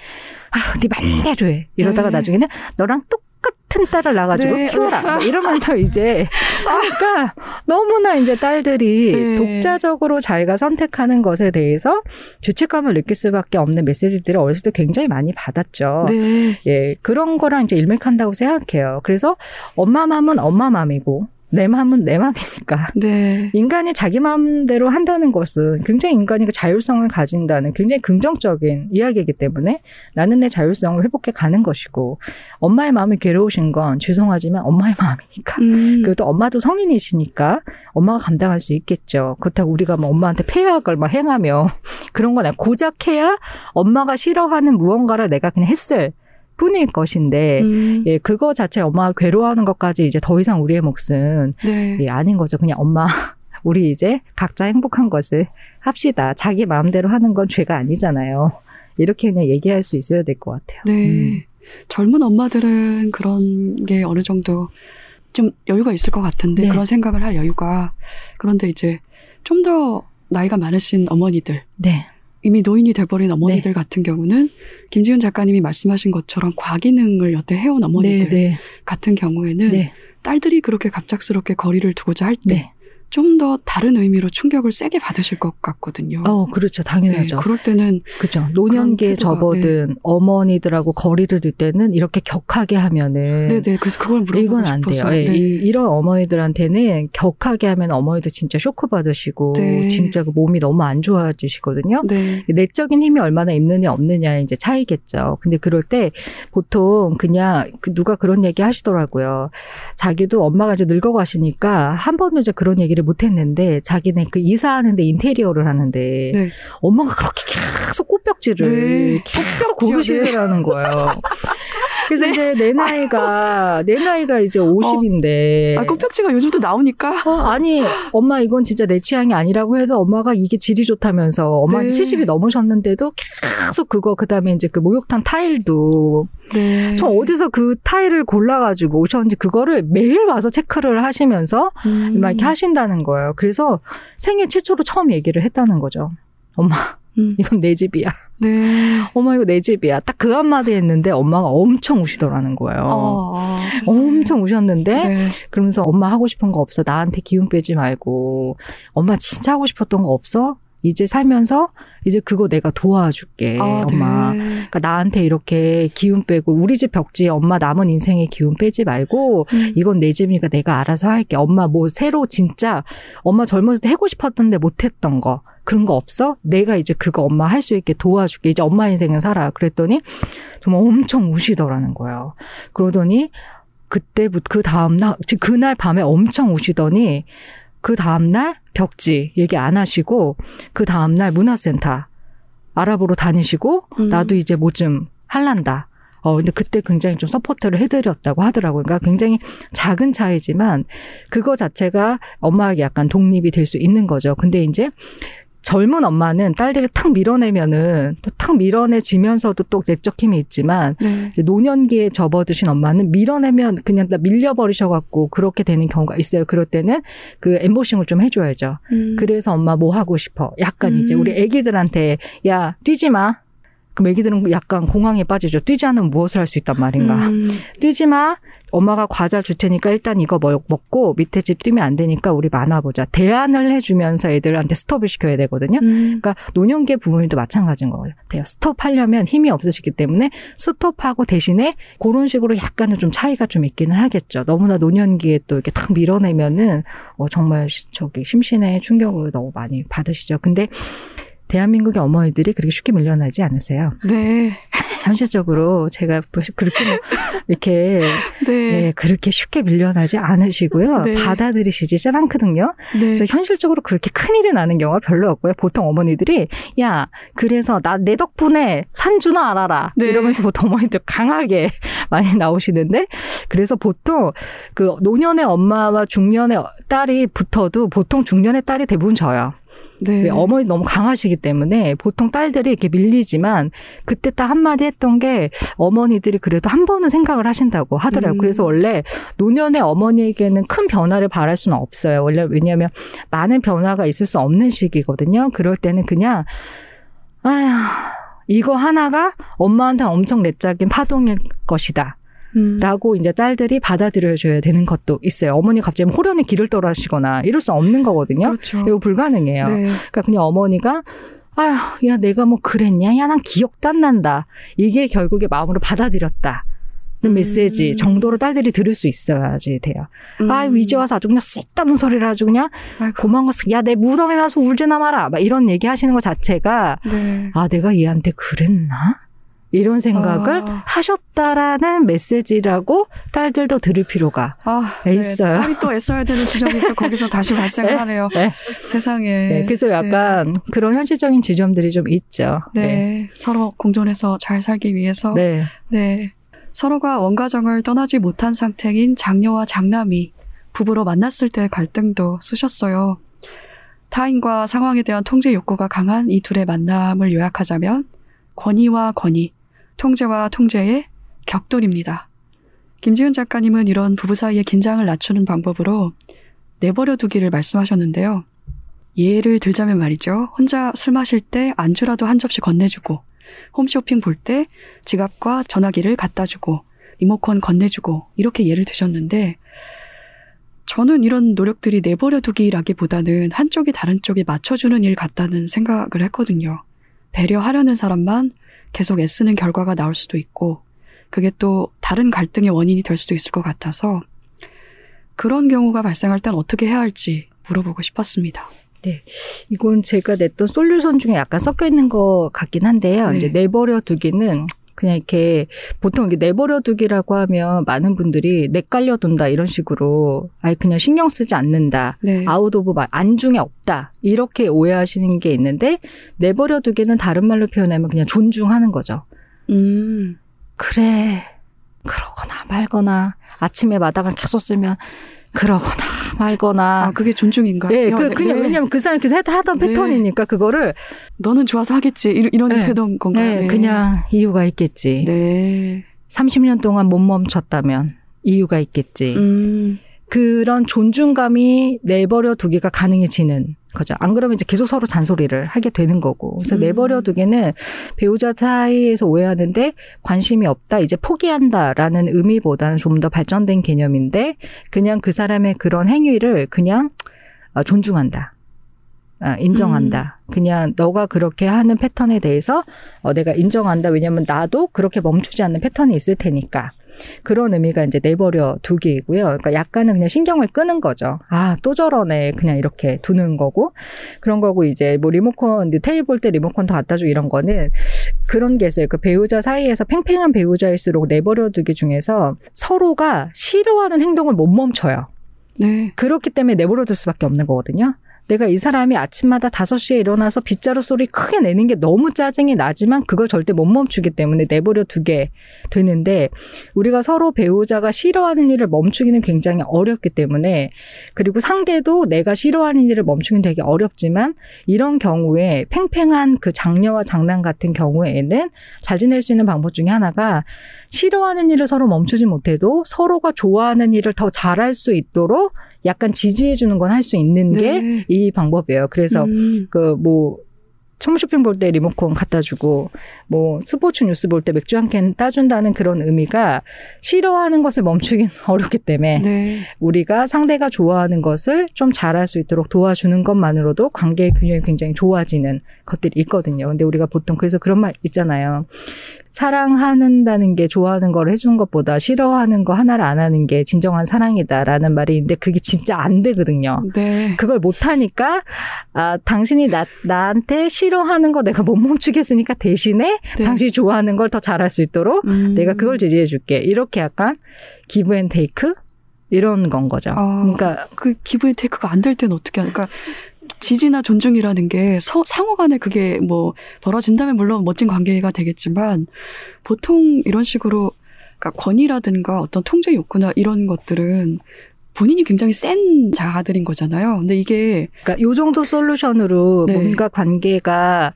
S4: 아, 네 맘대로 해. 이러다가 네. 나중에는 너랑 똑 같은 딸을 낳아가지고 네. 키워라. 뭐 이러면서 이제 그러니까 너무나 이제 딸들이 네. 독자적으로 자기가 선택하는 것에 대해서 죄책감을 느낄 수밖에 없는 메시지들을 어렸을 때 굉장히 많이 받았죠. 네. 예, 그런 거랑 이제 일맥한다고 생각해요. 그래서 엄마 맘은 엄마 맘이고 내 마음은 내 마음이니까. 네. 인간이 자기 마음대로 한다는 것은 굉장히 인간이 그 자율성을 가진다는 굉장히 긍정적인 이야기이기 때문에 나는 내 자율성을 회복해 가는 것이고 엄마의 마음이 괴로우신 건 죄송하지만 엄마의 마음이니까. 음. 그리고 또 엄마도 성인이시니까 엄마가 감당할 수 있겠죠. 그렇다고 우리가 뭐 엄마한테 폐약을 막 행하며 그런 건 아니야. 고작 해야 엄마가 싫어하는 무언가를 내가 그냥 했을 뿐일 것인데 음. 예 그거 자체 엄마가 괴로워하는 것까지 이제 더 이상 우리의 몫은 네. 예, 아닌 거죠. 그냥 엄마 우리 이제 각자 행복한 것을 합시다. 자기 마음대로 하는 건 죄가 아니잖아요. 이렇게 그냥 얘기할 수 있어야 될 것 같아요.
S1: 네. 음. 젊은 엄마들은 그런 게 어느 정도 좀 여유가 있을 것 같은데 네. 그런 생각을 할 여유가 그런데 이제 좀 더 나이가 많으신 어머니들 네. 이미 노인이 돼버린 어머니들 네. 같은 경우는 김지훈 작가님이 말씀하신 것처럼 과기능을 여태 해온 어머니들 네, 네. 같은 경우에는 네. 딸들이 그렇게 갑작스럽게 거리를 두고자 할때 네. 좀 더 다른 의미로 충격을 세게 받으실 것 같거든요.
S4: 어, 그렇죠. 당연하죠.
S1: 네, 그럴 때는
S4: 그죠. 노년기에 접어든 네. 어머니들하고 거리를 둘 때는 이렇게 격하게 하면은
S1: 네, 네. 그래서 그걸 물어보고
S4: 이건 안
S1: 싶어서.
S4: 돼요. 네. 이, 런 어머니들한테는 격하게 하면 어머니들 진짜 쇼크 받으시고 네. 진짜 그 몸이 너무 안 좋아지시거든요. 네. 내적인 힘이 얼마나 있느냐 없느냐 이제 차이겠죠. 근데 그럴 때 보통 그냥 그 누가 그런 얘기 하시더라고요. 자기도 엄마가 이제 늙어가시니까 한 번도 이제 그런 얘기를 못했는데 자기네 그 이사하는데 인테리어를 하는데 네. 엄마가 그렇게 계속 꽃벽지를 네. 계속 고르시더라는 거예요. 그래서 네. 이제 내 나이가 내 나이가 이제 50인데
S1: 어. 아, 꽃벽지가 요즘도 나오니까
S4: 어, 아니 엄마 이건 진짜 내 취향이 아니라고 해도 엄마가 이게 질이 좋다면서 엄마 네. 70이 넘으셨는데도 계속 그거 그다음에 이제 그 목욕탕 타일도 네. 저 어디서 그 타일을 골라가지고 오셨는지 그거를 매일 와서 체크를 하시면서 음. 막 이렇게 하신다는 거예요. 그래서 생애 최초로 처음 얘기를 했다는 거죠. 엄마 음. 이건 내 집이야. 네. 엄마 이거 내 집이야. 딱 그 한마디 했는데 엄마가 엄청 우시더라는 거예요. 어, 어, 엄청 우셨는데 네. 그러면서 엄마 하고 싶은 거 없어. 나한테 기운 빼지 말고 엄마 진짜 하고 싶었던 거 없어? 이제 살면서 이제 그거 내가 도와줄게, 아, 엄마. 네. 그러니까 나한테 이렇게 기운 빼고 우리 집 벽지에 엄마 남은 인생의 기운 빼지 말고 음. 이건 내 집이니까 내가 알아서 할게. 엄마 뭐 새로 진짜 엄마 젊었을 때 하고 싶었던데 못했던 거 그런 거 없어? 내가 이제 그거 엄마 할 수 있게 도와줄게. 이제 엄마 인생을 살아. 그랬더니 정말 엄청 우시더라는 거예요. 그러더니 그때부터 그 다음 날 그날 밤에 엄청 우시더니 그 다음날 벽지 얘기 안 하시고 그 다음날 문화센터 알아보러 다니시고 음. 나도 이제 뭐 좀 할란다. 어, 근데 그때 굉장히 좀 support를 해드렸다고 하더라고요. 그러니까 굉장히 작은 차이지만 그거 자체가 엄마에게 약간 독립이 될 수 있는 거죠. 근데 이제 젊은 엄마는 딸들을 탁 밀어내면은 또탁 밀어내지면서도 또 내적 힘이 있지만 네. 노년기에 접어드신 엄마는 밀어내면 그냥 다 밀려버리셔갖고 그렇게 되는 경우가 있어요. 그럴 때는 그 엠보싱을 좀 해줘야죠. 음. 그래서 엄마 뭐 하고 싶어? 약간 음. 이제 우리 애기들한테 야 뛰지 마. 그럼 애기들은 약간 공황에 빠지죠. 뛰지 않으면 무엇을 할 수 있단 말인가. 음. 뛰지 마. 엄마가 과자 줄 테니까 일단 이거 먹고 밑에 집 뛰면 안 되니까 우리 만화 보자. 대안을 해주면서 애들한테 스톱을 시켜야 되거든요. 음. 그러니까 노년기 부모님도 마찬가지인 것 같아요. 스톱하려면 힘이 없으시기 때문에 스톱하고 대신에 그런 식으로 약간은 좀 차이가 좀 있기는 하겠죠. 너무나 노년기에 또 이렇게 탁 밀어내면은 어, 정말 저기 심신의 충격을 너무 많이 받으시죠. 근데 대한민국의 어머니들이 그렇게 쉽게 밀려나지 않으세요. 네. 현실적으로 제가 그렇게 뭐 이렇게 네. 네. 그렇게 쉽게 밀려나지 않으시고요. 네. 받아들이시지 않거든요. 네. 그래서 현실적으로 그렇게 큰 일이 나는 경우가 별로 없고요. 보통 어머니들이 야 그래서 나 내 덕분에 산주나 알아라 네. 이러면서 보통 어머니들 강하게 많이 나오시는데 그래서 보통 그 노년의 엄마와 중년의 딸이 붙어도 보통 중년의 딸이 대부분 져요. 네. 어머니 너무 강하시기 때문에 보통 딸들이 이렇게 밀리지만 그때 딱 한마디 했던 게 어머니들이 그래도 한 번은 생각을 하신다고 하더라고요. 음. 그래서 원래 노년의 어머니에게는 큰 변화를 바랄 수는 없어요. 원래 왜냐하면 많은 변화가 있을 수 없는 시기거든요. 그럴 때는 그냥 아휴 이거 하나가 엄마한테 엄청 내적인 파동일 것이다. 음. 라고 이제 딸들이 받아들여줘야 되는 것도 있어요. 어머니 갑자기 호련히 길을 떠나시거나 이럴 수 없는 거거든요. 그렇죠. 이거 불가능해요. 네. 그러니까 그냥 어머니가 아휴, 야, 내가 뭐 그랬냐? 야, 난 기억도 안 난다. 이게 결국에 마음으로 받아들였다. 음. 메시지 정도로 딸들이 들을 수 있어야지 돼요. 음. 아, 이제 와서 아주 그냥 쓸데없는 소리를 아주 그냥 고마운 거, 야, 내 무덤에 와서 울지나 마라. 막 이런 얘기 하시는 것 자체가, 네. 아, 내가 얘한테 그랬나? 이런 생각을 아. 하셨다라는 메시지라고 딸들도 들을 필요가 아, 네. 있어요.
S1: 딸이 또 애써야 되는 지점이 또 거기서 다시 발생을 네. 하네요. 네. 세상에. 네.
S4: 그래서 약간 네. 그런 현실적인 지점들이 좀 있죠.
S1: 네. 네. 서로 공존해서 잘 살기 위해서. 네. 네. 서로가 원가정을 떠나지 못한 상태인 장녀와 장남이 부부로 만났을 때의 갈등도 쓰셨어요. 타인과 상황에 대한 통제 욕구가 강한 이 둘의 만남을 요약하자면 권위와 권위, 통제와 통제의 격돌입니다. 김지훈 작가님은 이런 부부 사이의 긴장을 낮추는 방법으로 내버려 두기를 말씀하셨는데요. 예를 들자면 말이죠. 혼자 술 마실 때 안주라도 한 접시 건네주고, 홈쇼핑 볼 때 지갑과 전화기를 갖다 주고, 리모컨 건네주고, 이렇게 예를 드셨는데, 저는 이런 노력들이 내버려 두기라기보다는 한쪽이 다른 쪽에 맞춰주는 일 같다는 생각을 했거든요. 배려하려는 사람만 계속 애쓰는 결과가 나올 수도 있고, 그게 또 다른 갈등의 원인이 될 수도 있을 것 같아서, 그런 경우가 발생할 땐 어떻게 해야 할지 물어보고 싶었습니다.
S4: 네. 이건 제가 냈던 솔루션 중에 약간 섞여 있는 것 같긴 한데요. 네. 이제 내버려 두기는 그냥 이렇게 보통 이게 내버려 두기라고 하면 많은 분들이 내깔려 둔다 이런 식으로 아예 그냥 신경 쓰지 않는다. 네. out of 안중에 없다. 이렇게 오해하시는 게 있는데 내버려 두기는 다른 말로 표현하면 그냥 존중하는 거죠. 음. 그래. 그러거나 말거나 아침에 마당을 계속 쓰면 그러거나 말거나.
S1: 아, 그게 존중인가요?
S4: 예, 그, 그냥 네. 왜냐면 그 사람이 계속 하던 네. 패턴이니까 그거를.
S1: 너는 좋아서 하겠지. 이런, 이런
S4: 네.
S1: 되던 건가요?
S4: 네, 네, 그냥 이유가 있겠지. 네. 30년 동안 못 멈췄다면 이유가 있겠지. 음. 그런 존중감이 내버려 두기가 가능해지는 거죠. 안 그러면 이제 계속 서로 잔소리를 하게 되는 거고. 그래서 음. 내버려 두기는 배우자 사이에서 오해하는데 관심이 없다, 이제 포기한다라는 의미보다는 좀 더 발전된 개념인데 그냥 그 사람의 그런 행위를 그냥 어, 존중한다. 아, 인정한다. 음. 그냥 너가 그렇게 하는 패턴에 대해서 어, 내가 인정한다. 왜냐면 나도 그렇게 멈추지 않는 패턴이 있을 테니까. 그런 의미가 이제 내버려 두기이고요. 그러니까 약간은 그냥 신경을 끄는 거죠. 아, 또 저러네. 그냥 이렇게 두는 거고. 그런 거고 이제 뭐 리모컨, 테이블 볼 때 리모컨 더 갖다 주고 이런 거는 그런 게 있어요. 그 배우자 사이에서 팽팽한 배우자일수록 내버려 두기 중에서 서로가 싫어하는 행동을 못 멈춰요. 네. 그렇기 때문에 내버려 둘 수밖에 없는 거거든요. 내가 이 사람이 아침마다 5시에 일어나서 빗자루 소리 크게 내는 게 너무 짜증이 나지만 그걸 절대 못 멈추기 때문에 내버려 두게 되는데 우리가 서로 배우자가 싫어하는 일을 멈추기는 굉장히 어렵기 때문에 그리고 상대도 내가 싫어하는 일을 멈추기는 되게 어렵지만 이런 경우에 팽팽한 그 장녀와 장난 같은 경우에는 잘 지낼 수 있는 방법 중에 하나가 싫어하는 일을 서로 멈추지 못해도 서로가 좋아하는 일을 더 잘할 수 있도록 약간 지지해 주는 건 할 수 있는 네. 게이 방법이에요. 그래서 음. 그뭐 홈쇼핑 볼 때 리모컨 갖다 주고 뭐 스포츠 뉴스 볼 때 맥주 한 캔 따준다는 그런 의미가 싫어하는 것을 멈추기는 어렵기 때문에 네. 우리가 상대가 좋아하는 것을 좀 잘할 수 있도록 도와주는 것만으로도 관계의 균형이 굉장히 좋아지는 것들이 있거든요. 근데 우리가 보통 그래서 그런 말 있잖아요. 사랑하는다는 게 좋아하는 걸 해주는 것보다 싫어하는 거 하나를 안 하는 게 진정한 사랑이다라는 말이 있는데 그게 진짜 안 되거든요. 네. 그걸 못 하니까 아 당신이 나 나한테 싫어하는 거 내가 못 멈추겠으니까 대신에 네. 당신이 좋아하는 걸 더 잘할 수 있도록 음. 내가 그걸 지지해 줄게. 이렇게 약간 give and take 이런 건 거죠. 아, 그러니까
S1: 그 give and take가 안 될 때는 어떻게 하니까 지지나 존중이라는 게 서, 상호 간에 그게 뭐 벌어진다면 물론 멋진 관계가 되겠지만 보통 이런 식으로 그러니까 권위라든가 어떤 통제 욕구나 이런 것들은 본인이 굉장히 센 자아들인 거잖아요. 근데 이게
S4: 그러니까 요 정도 solution으로 네. 뭔가 관계가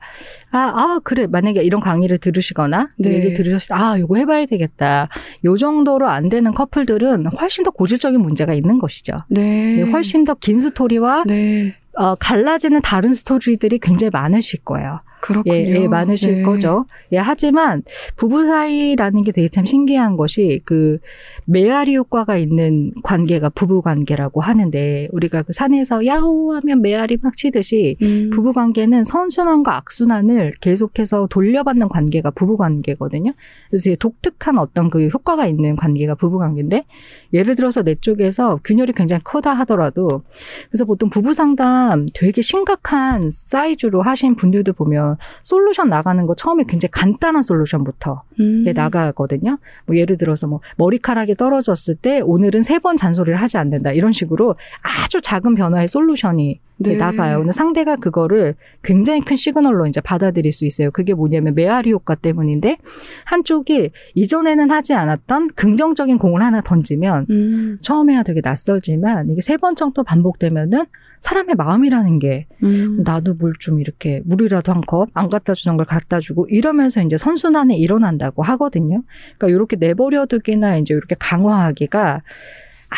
S4: 아, 아 그래 만약에 이런 강의를 들으시거나 네. 얘기 들으셨을 때 아, 요거 해봐야 되겠다. 요 정도로 안 되는 커플들은 훨씬 더 고질적인 문제가 있는 것이죠. 네. 훨씬 더 긴 스토리와 네. 어, 갈라지는 다른 스토리들이 굉장히 많으실 거예요.
S1: 예,
S4: 예, 많으실 네. 거죠. 예, 하지만 부부 사이라는 게 되게 참 신기한 것이 그 메아리 효과가 있는 관계가 부부 관계라고 하는데 우리가 그 산에서 야호하면 메아리 막 치듯이 음. 부부 관계는 선순환과 악순환을 계속해서 돌려받는 관계가 부부 관계거든요. 그래서 되게 독특한 어떤 그 효과가 있는 관계가 부부 관계인데 예를 들어서 내 쪽에서 균열이 굉장히 크다 하더라도 그래서 보통 부부 상담 되게 심각한 사이즈로 하신 분들도 보면 솔루션 나가는 거 처음에 굉장히 간단한 솔루션부터 음. 나가거든요. 뭐 예를 들어서 뭐 머리카락이 떨어졌을 때 오늘은 세 번 잔소리를 하지 않는다 이런 식으로 아주 작은 변화의 솔루션이 네. 나가요. 근데 상대가 그거를 굉장히 큰 시그널로 이제 받아들일 수 있어요. 그게 뭐냐면 메아리 효과 때문인데 한쪽이 이전에는 하지 않았던 긍정적인 공을 하나 던지면 음. 처음에야 되게 낯설지만 이게 세 번 정도 반복되면은 사람의 마음이라는 게 음. 나도 물좀 이렇게 물이라도 한 컵 안 갖다 주는 걸 갖다 주고 이러면서 이제 선순환이 일어난다고 하거든요. 그러니까 이렇게 내버려두기나 이제 이렇게 강화하기가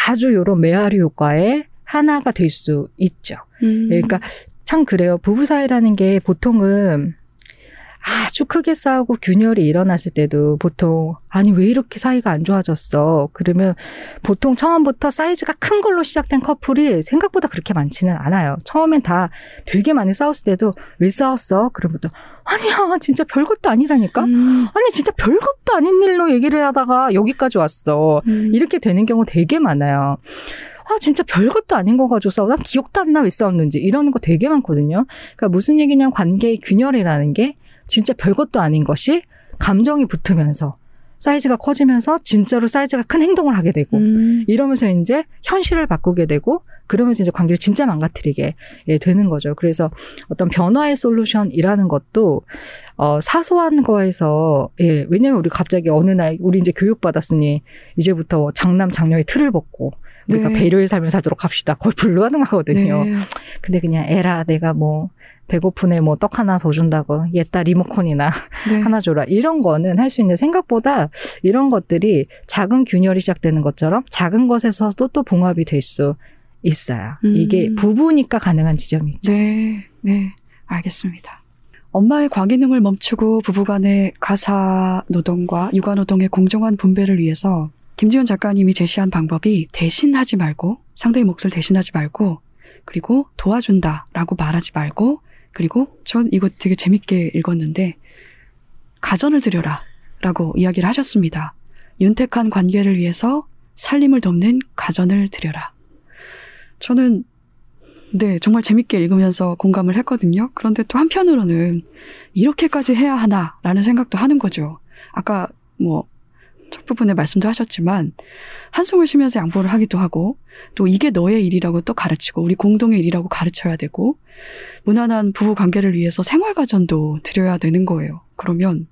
S4: 아주 요런 메아리 효과의 하나가 될 수 있죠. 음. 그러니까 참 그래요. 부부 사이라는 게 보통은 아주 크게 싸우고 균열이 일어났을 때도 보통 아니 왜 이렇게 사이가 안 좋아졌어 그러면 보통 처음부터 사이즈가 큰 걸로 시작된 커플이 생각보다 그렇게 많지는 않아요 처음엔 다 되게 많이 싸웠을 때도 왜 싸웠어 그러면 또 아니야 진짜 별것도 아니라니까 음. 아니 진짜 별것도 아닌 일로 얘기를 하다가 여기까지 왔어 음. 이렇게 되는 경우 되게 많아요 아, 진짜 별것도 아닌 거 가지고. 난 기억도 안 나 왜 싸웠는지. 이러는 거 되게 많거든요. 그러니까 무슨 얘기냐면 관계의 균열이라는 게 진짜 별것도 아닌 것이 감정이 붙으면서 사이즈가 커지면서 진짜로 사이즈가 큰 행동을 하게 되고 음. 이러면서 이제 현실을 바꾸게 되고 그러면서 이제 관계를 진짜 망가뜨리게 예, 되는 거죠. 그래서 어떤 변화의 솔루션이라는 것도 어 사소한 거에서 예, 왜냐면 우리 갑자기 어느 날 우리 이제 교육 받았으니 이제부터 장남 장녀의 틀을 벗고 우리가 네. 배려의 삶을 살도록 합시다. 거의 불가능하거든요. 네. 근데 그냥 에라 내가 뭐 배고프네 뭐 떡 하나 더 준다고 옛딸 리모컨이나 네. 하나 줘라 이런 거는 할 수 있는 생각보다 이런 것들이 작은 균열이 시작되는 것처럼 작은 것에서도 또 봉합이 될 수 있어요. 음. 이게 부부니까 가능한 지점이 있죠.
S1: 네, 네, 알겠습니다. 엄마의 과기능을 멈추고 부부간의 가사 노동과 육아 노동의 공정한 분배를 위해서 김지현 작가님이 제시한 방법이 대신하지 말고 상대의 몫을 대신하지 말고 그리고 도와준다라고 말하지 말고 그리고 전 이거 되게 재밌게 읽었는데 가전을 들여라 라고 이야기를 하셨습니다. 윤택한 관계를 위해서 살림을 돕는 가전을 들여라. 저는 네, 정말 재밌게 읽으면서 공감을 했거든요. 그런데 또 한편으로는 이렇게까지 해야 하나라는 생각도 하는 거죠. 아까 뭐 첫 부분에 말씀도 하셨지만 한숨을 쉬면서 양보를 하기도 하고 또 이게 너의 일이라고 또 가르치고 우리 공동의 일이라고 가르쳐야 되고 무난한 부부 관계를 위해서 생활 가전도 드려야 되는 거예요. 그러면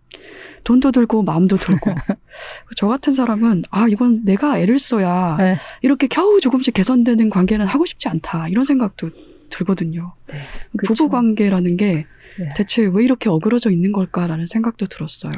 S1: 돈도 들고 마음도 들고 저 같은 사람은 아 이건 내가 애를 써야 네. 이렇게 겨우 조금씩 개선되는 관계는 하고 싶지 않다 이런 생각도 들거든요. 네, 부부 관계라는 게 네. 대체 왜 이렇게 어그러져 있는 걸까라는 생각도 들었어요.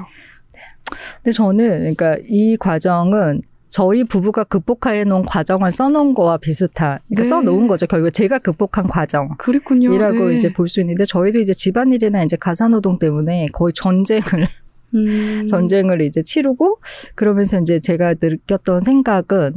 S4: 근데 저는 그러니까 이 과정은 저희 부부가 극복해 놓은 과정을 써놓은 거와 비슷한, 그러니까 네. 써놓은 거죠. 결국 제가 극복한 과정.
S1: 그랬군요.
S4: 이라고 네. 이제 볼 수 있는데, 저희도 이제 집안일이나 이제 가사노동 때문에 거의 전쟁을, 음. 전쟁을 이제 치르고, 그러면서 이제 제가 느꼈던 생각은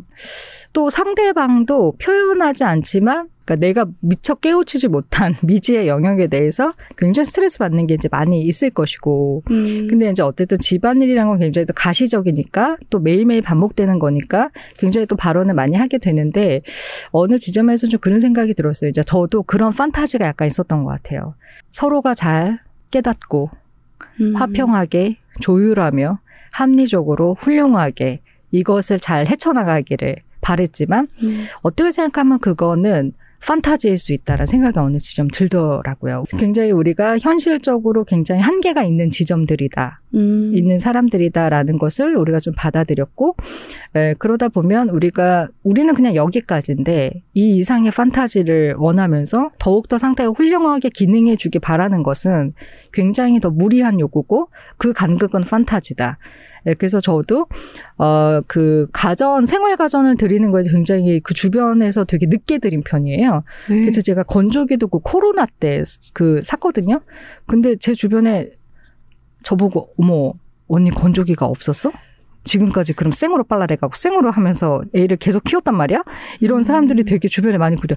S4: 또 상대방도 표현하지 않지만 그러니까 내가 미처 깨우치지 못한 미지의 영역에 대해서 굉장히 스트레스 받는 게 이제 많이 있을 것이고. 음. 근데 이제 어쨌든 집안일이란 건 굉장히 또 가시적이니까 또 매일매일 반복되는 거니까 굉장히 또 발언을 많이 하게 되는데 어느 지점에서 좀 그런 생각이 들었어요. 이제 저도 그런 판타지가 약간 있었던 것 같아요. 서로가 잘 깨닫고 음. 화평하게 조율하며 합리적으로 훌륭하게 이것을 잘 헤쳐나가기를 바랬지만 음. 어떻게 생각하면 그거는 판타지일 수 있다라는 생각이 어느 지점 들더라고요. 굉장히 우리가 현실적으로 굉장히 한계가 있는 지점들이다. 음. 있는 사람들이다라는 것을 우리가 좀 받아들였고, 에, 그러다 보면 우리가, 우리는 그냥 여기까지인데, 이 이상의 판타지를 원하면서 더욱더 상태가 훌륭하게 기능해 주기 바라는 것은 굉장히 더 무리한 요구고, 그 간극은 판타지다. 네, 그래서 저도 어 그 가전 생활 가전을 드리는 거에 굉장히 그 주변에서 되게 늦게 드린 편이에요. 네. 그래서 제가 건조기도 그 코로나 때 그 샀거든요. 근데 제 주변에 저보고 어머 언니 건조기가 없었어? 지금까지 그럼 생으로 빨라래가고 생으로 하면서 애를 계속 키웠단 말이야? 이런 음. 사람들이 되게 주변에 많이 그래.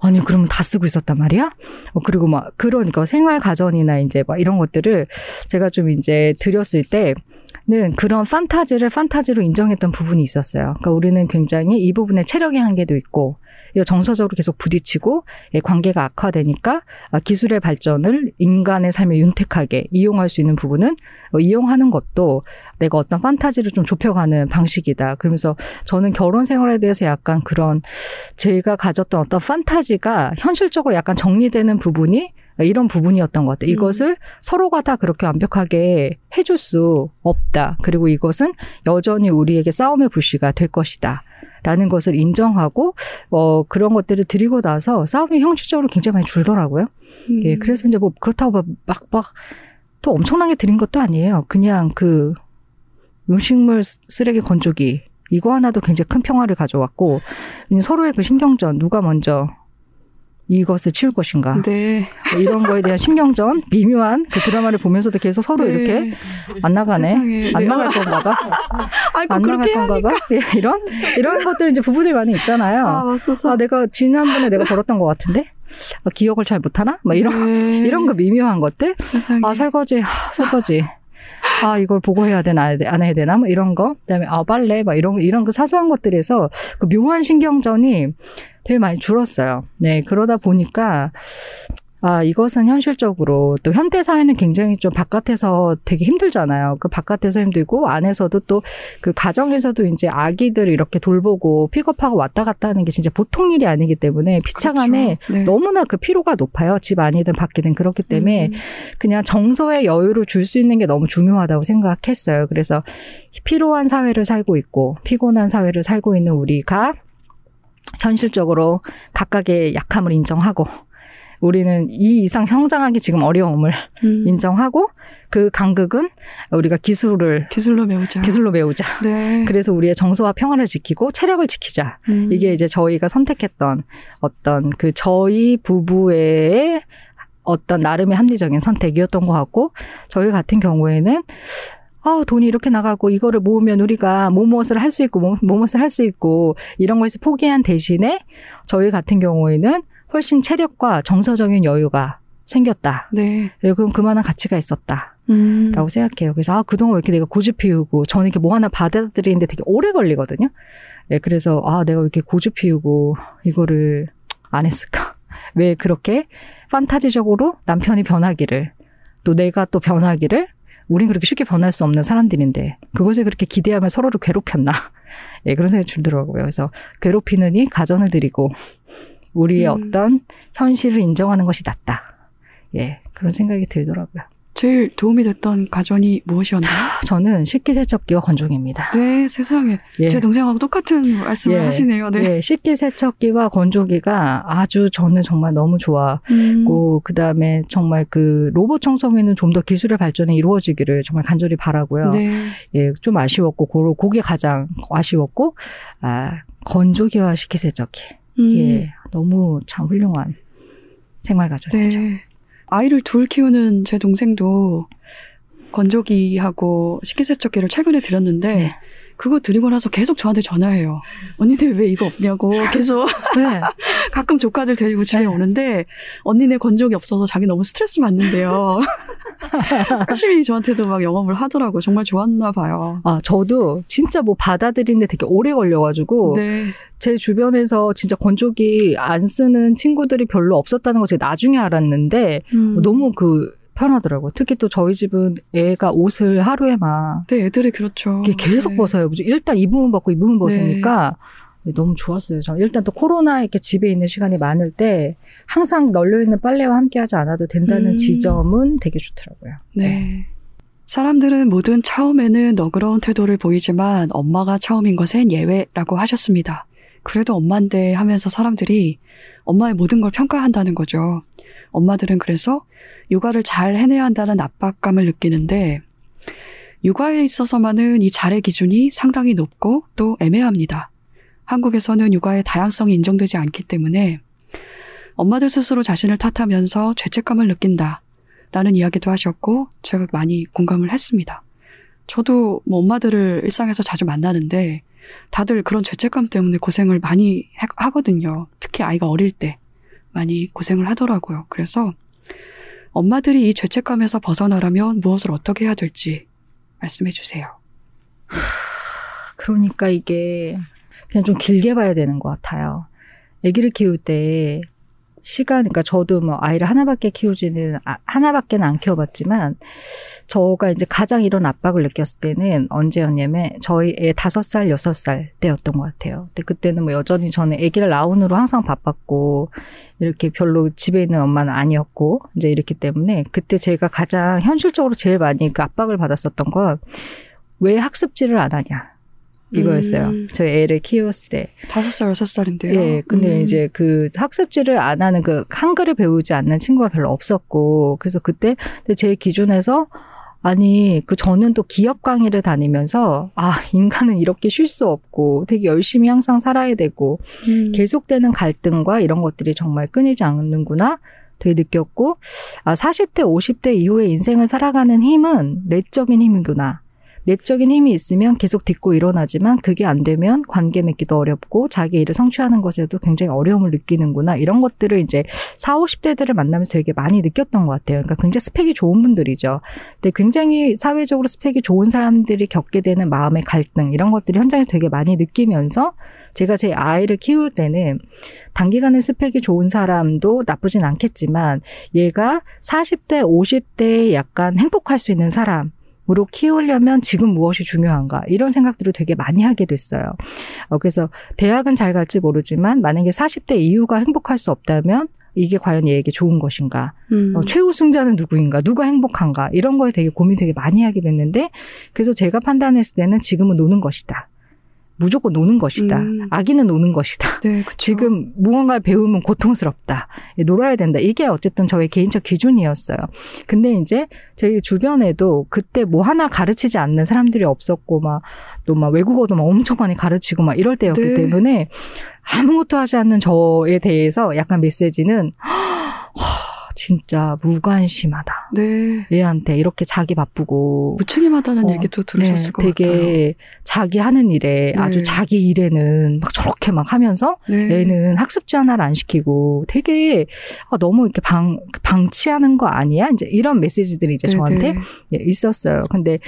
S4: 아니, 그러면 다 쓰고 있었단 말이야? 어, 그리고 막, 그러니까 생활 가전이나 이제 막 이런 것들을 제가 좀 이제 드렸을 때, 는 그런 판타지를 판타지로 인정했던 부분이 있었어요. 그러니까 우리는 굉장히 이 부분에 체력의 한계도 있고 정서적으로 계속 부딪히고 예, 관계가 악화되니까 아, 기술의 발전을 인간의 삶에 윤택하게 이용할 수 있는 부분은 어, 이용하는 것도 내가 어떤 판타지를 좀 좁혀가는 방식이다. 그러면서 저는 결혼 생활에 대해서 약간 그런 제가 가졌던 어떤 판타지가 현실적으로 약간 정리되는 부분이 이런 부분이었던 것 같아요. 음. 이것을 음. 서로가 다 그렇게 완벽하게 해줄 수 없다. 그리고 이것은 여전히 우리에게 싸움의 불씨가 될 것이다. 라는 것을 인정하고 어 그런 것들을 드리고 나서 싸움이 형식적으로 굉장히 많이 줄더라고요. 음. 예, 그래서 이제 뭐 그렇다고 막막 또 엄청나게 드린 것도 아니에요. 그냥 그 음식물 쓰레기 건조기 이거 하나도 굉장히 큰 평화를 가져왔고 서로의 그 신경전 누가 먼저 이것을 치울 것인가. 네. 뭐 이런 거에 대한 신경전, 미묘한 그 드라마를 보면서도 계속 서로 네. 이렇게 안 나가네. 세상에. 안 네. 나갈 건가 봐. 안 나갈 건가 봐. 네, 이런, 이런 것들 이제 부부들 많이 있잖아요. 아, 맞소서. 아, 내가 지난번에 내가 벌었던 것 같은데? 아, 기억을 잘 못하나? 막 이런, 네. 이런 거 미묘한 것들? 세상에. 아, 설거지, 아, 설거지. 아, 이걸 보고 해야 되나, 안 해야 되나, 뭐 이런 거. 그 다음에, 아, 빨래, 막 이런, 이런 그 사소한 것들에서 그 묘한 신경전이 되게 많이 줄었어요. 네, 그러다 보니까 아, 이것은 현실적으로 또 현대 사회는 굉장히 좀 바깥에서 되게 힘들잖아요. 그 바깥에서 힘들고 안에서도 또 그 가정에서도 이제 아기들 이렇게 돌보고 픽업하고 왔다 갔다 하는 게 진짜 보통 일이 아니기 때문에 피차간에 그렇죠. 네. 너무나 그 피로가 높아요. 집 안이든 밖이든 그렇기 때문에 음. 그냥 정서의 여유를 줄 수 있는 게 너무 중요하다고 생각했어요. 그래서 피로한 사회를 살고 있고 피곤한 사회를 살고 있는 우리가 현실적으로 각각의 약함을 인정하고 우리는 이 이상 성장하기 지금 어려움을 음. 인정하고 그 간극은 우리가 기술을
S1: 기술로 메우자.
S4: 기술로 메우자. 네. 그래서 우리의 정서와 평화를 지키고 체력을 지키자. 음. 이게 이제 저희가 선택했던 어떤 그 저희 부부의 어떤 나름의 합리적인 선택이었던 것 같고 저희 같은 경우에는 아, 돈이 이렇게 나가고 이거를 모으면 우리가 뭐 무엇을 할 수 있고 뭐, 뭐 무엇을 할 수 있고 이런 거에서 포기한 대신에 저희 같은 경우에는 훨씬 체력과 정서적인 여유가 생겼다. 네. 그럼 그만한 가치가 있었다. 음. 라고 생각해요. 그래서 아, 그동안 왜 이렇게 내가 고집 피우고 저는 이렇게 뭐 하나 받아들이는데 되게 오래 걸리거든요. 네, 그래서 아, 내가 왜 이렇게 고집 피우고 이거를 안 했을까? 왜 그렇게 판타지적으로 남편이 변하기를 또 내가 또 변하기를 우린 그렇게 쉽게 변할 수 없는 사람들인데 그것에 그렇게 기대하면 서로를 괴롭혔나? 예, 그런 생각이 들더라고요. 그래서 괴롭히느니 가전을 드리고 우리의 음. 어떤 현실을 인정하는 것이 낫다. 예, 그런 생각이 들더라고요.
S1: 제일 도움이 됐던 가전이 무엇이었나요?
S4: 저는 식기세척기와 건조기입니다.
S1: 네, 세상에. 예. 제 동생하고 똑같은 말씀을 예. 하시네요. 네.
S4: 예, 식기세척기와 건조기가 아주 저는 정말 너무 좋아고, 음. 그 다음에 정말 그 로봇 청소기는 좀 더 기술의 발전이 이루어지기를 정말 간절히 바라고요. 네. 예, 좀 아쉬웠고, 고, 그게 가장 아쉬웠고, 아, 건조기와 식기세척기. 음. 예, 너무 참 훌륭한 생활 가전이죠. 네.
S1: 아이를 둘 키우는 제 동생도 건조기하고 식기세척기를 최근에 들였는데 네. 그거 드리고 나서 계속 저한테 전화해요. 언니네 왜 이거 없냐고 계속. 네. 가끔 조카들 데리고 집에 네. 오는데 언니네 건조기 없어서 자기 너무 스트레스 받는데요. 열심히 저한테도 막 영업을 하더라고요. 정말 좋았나 봐요.
S4: 아, 저도 진짜 뭐 받아들이는데 되게 오래 걸려가지고 네. 제 주변에서 진짜 건조기 안 쓰는 친구들이 별로 없었다는 걸 제가 나중에 알았는데 음. 너무 그 편하더라고요. 특히 또 저희 집은 애가 옷을 하루에 막.
S1: 네, 애들이 그렇죠.
S4: 계속 네. 벗어요. 일단 입으면 벗고 입으면 벗으니까 네. 너무 좋았어요. 저는 일단 또 코로나 이렇게 집에 있는 시간이 많을 때 항상 널려 있는 빨래와 함께 하지 않아도 된다는 음. 지점은 되게 좋더라고요. 네. 네.
S1: 사람들은 모든 처음에는 너그러운 태도를 보이지만 엄마가 처음인 것엔 예외라고 하셨습니다. 그래도 엄마인데 하면서 사람들이 엄마의 모든 걸 평가한다는 거죠. 엄마들은 그래서 육아를 잘 해내야 한다는 압박감을 느끼는데 육아에 있어서만은 이 잘의 기준이 상당히 높고 또 애매합니다. 한국에서는 육아의 다양성이 인정되지 않기 때문에 엄마들 스스로 자신을 탓하면서 죄책감을 느낀다. 라는 이야기도 하셨고 제가 많이 공감을 했습니다. 저도 뭐 엄마들을 일상에서 자주 만나는데 다들 그런 죄책감 때문에 고생을 많이 하거든요. 특히 아이가 어릴 때 많이 고생을 하더라고요. 그래서 엄마들이 이 죄책감에서 벗어나려면 무엇을 어떻게 해야 될지 말씀해 주세요.
S4: 그러니까 이게 그냥 좀 길게 봐야 되는 것 같아요. 아기를 키울 때 시간, 그러니까 저도 뭐 아이를 하나밖에 키우지는, 아, 하나밖에는 안 키워봤지만, 저가 이제 가장 이런 압박을 느꼈을 때는 언제였냐면, 저희 애 다섯 살, 여섯 살 때였던 것 같아요. 근데 그때는 뭐 여전히 저는 아기를 라운으로 항상 바빴고, 이렇게 별로 집에 있는 엄마는 아니었고, 이제 이렇기 때문에, 그때 제가 가장 현실적으로 제일 많이 그 압박을 받았었던 건, 왜 학습지를 안 하냐. 이거였어요. 음. 저희 애를 키웠을 때.
S1: 다섯 살, 여섯 살인데요.
S4: 예, 근데 음. 이제 그 학습지를 안 하는 그 한글을 배우지 않는 친구가 별로 없었고, 그래서 그때 제 기준에서 아니, 그 저는 또 기업 강의를 다니면서, 아, 인간은 이렇게 쉴 수 없고, 되게 열심히 항상 살아야 되고, 음. 계속되는 갈등과 이런 것들이 정말 끊이지 않는구나. 되게 느꼈고, 아, 40대, 50대 이후의 인생을 살아가는 힘은 내적인 힘이구나. 내적인 힘이 있으면 계속 딛고 일어나지만 그게 안 되면 관계 맺기도 어렵고 자기 일을 성취하는 것에도 굉장히 어려움을 느끼는구나. 이런 것들을 이제 4, 50대들을 만나면서 되게 많이 느꼈던 것 같아요. 그러니까 굉장히 스펙이 좋은 분들이죠. 근데 굉장히 사회적으로 스펙이 좋은 사람들이 겪게 되는 마음의 갈등 이런 것들이 현장에서 되게 많이 느끼면서 제가 제 아이를 키울 때는 단기간에 스펙이 좋은 사람도 나쁘진 않겠지만 얘가 40대, 50대에 약간 행복할 수 있는 사람 으로 키우려면 지금 무엇이 중요한가 이런 생각들을 되게 많이 하게 됐어요. 어, 그래서 대학은 잘 갈지 모르지만 만약에 40대 이후가 행복할 수 없다면 이게 과연 얘에게 좋은 것인가? 음. 어, 최우승자는 누구인가? 누가 행복한가? 이런 거에 되게 고민 되게 많이 하게 됐는데 그래서 제가 판단했을 때는 지금은 노는 것이다. 무조건 노는 것이다. 음. 아기는 노는 것이다. 네, 지금 무언가를 배우면 고통스럽다. 예, 놀아야 된다. 이게 어쨌든 저의 개인적 기준이었어요. 근데 이제 제 주변에도 그때 뭐 하나 가르치지 않는 사람들이 없었고 막 또막 외국어도 막 엄청 많이 가르치고 막 이럴 때였기 네. 때문에 아무것도 하지 않는 저에 대해서 약간 메시지는 진짜 무관심하다. 네. 얘한테 이렇게 자기 바쁘고
S1: 무책임하다는 어, 얘기도 들으셨을 네, 것
S4: 되게
S1: 같아요.
S4: 되게 자기 하는 일에 네. 아주 자기 일에는 막 저렇게 막 하면서 네. 애는 학습지 하나를 안 시키고 되게 아, 너무 이렇게 방 방치하는 거 아니야? 이제 이런 메시지들이 이제 네, 저한테 네. 예, 있었어요. 근데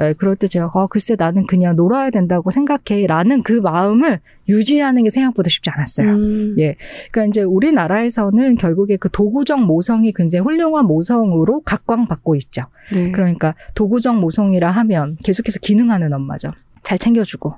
S4: 에, 그럴 때 제가 어, 글쎄 나는 그냥 놀아야 된다고 생각해라는 그 마음을 유지하는 게 생각보다 쉽지 않았어요. 음. 예. 그러니까 이제 우리나라에서는 결국에 그 도구적 모성이 굉장히 훌륭한 모성으로 각광받고 있죠. 네. 그러니까 도구적 모성이라 하면 계속해서 기능하는 엄마죠. 잘 챙겨주고,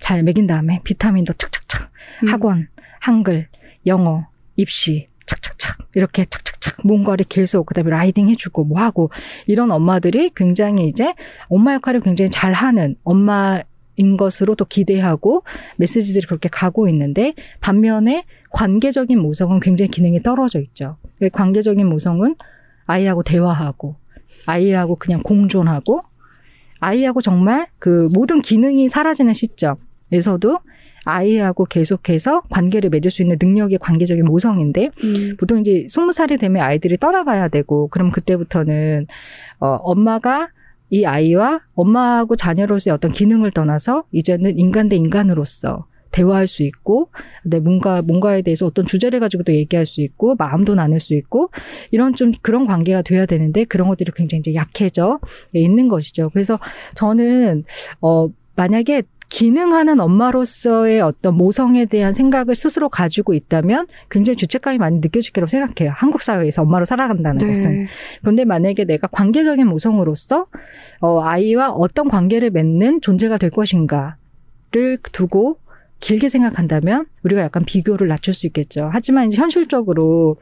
S4: 잘 먹인 다음에 비타민도 착착착, 음. 학원, 한글, 영어, 입시, 착착착, 이렇게 착착착 뭔가를 계속 그다음에 riding 해주고 뭐 하고 이런 엄마들이 굉장히 이제 엄마 역할을 굉장히 잘하는 엄마 인 것으로 또 기대하고 메시지들이 그렇게 가고 있는데 반면에 관계적인 모성은 굉장히 기능이 떨어져 있죠. 관계적인 모성은 아이하고 대화하고 아이하고 그냥 공존하고 아이하고 정말 그 모든 기능이 사라지는 시점에서도 아이하고 계속해서 관계를 맺을 수 있는 능력이 관계적인 모성인데 음. 보통 이제 스무 살이 되면 아이들이 떠나가야 되고 그럼 그때부터는 어 엄마가 이 아이와 엄마하고 자녀로서의 어떤 기능을 떠나서 이제는 인간 대 인간으로서 대화할 수 있고, 내 뭔가, 뭔가에 대해서 어떤 주제를 가지고도 얘기할 수 있고, 마음도 나눌 수 있고, 이런 좀 그런 관계가 돼야 되는데, 그런 것들이 굉장히 이제 약해져 있는 것이죠. 그래서 저는, 어, 만약에 기능하는 엄마로서의 어떤 모성에 대한 생각을 스스로 가지고 있다면 굉장히 죄책감이 많이 느껴질 거라고 생각해요. 한국 사회에서 엄마로 살아간다는 네. 것은. 그런데 만약에 내가 관계적인 모성으로서 어, 아이와 어떤 관계를 맺는 존재가 될 것인가를 두고 길게 생각한다면 우리가 약간 비교를 낮출 수 있겠죠. 하지만 현실적으로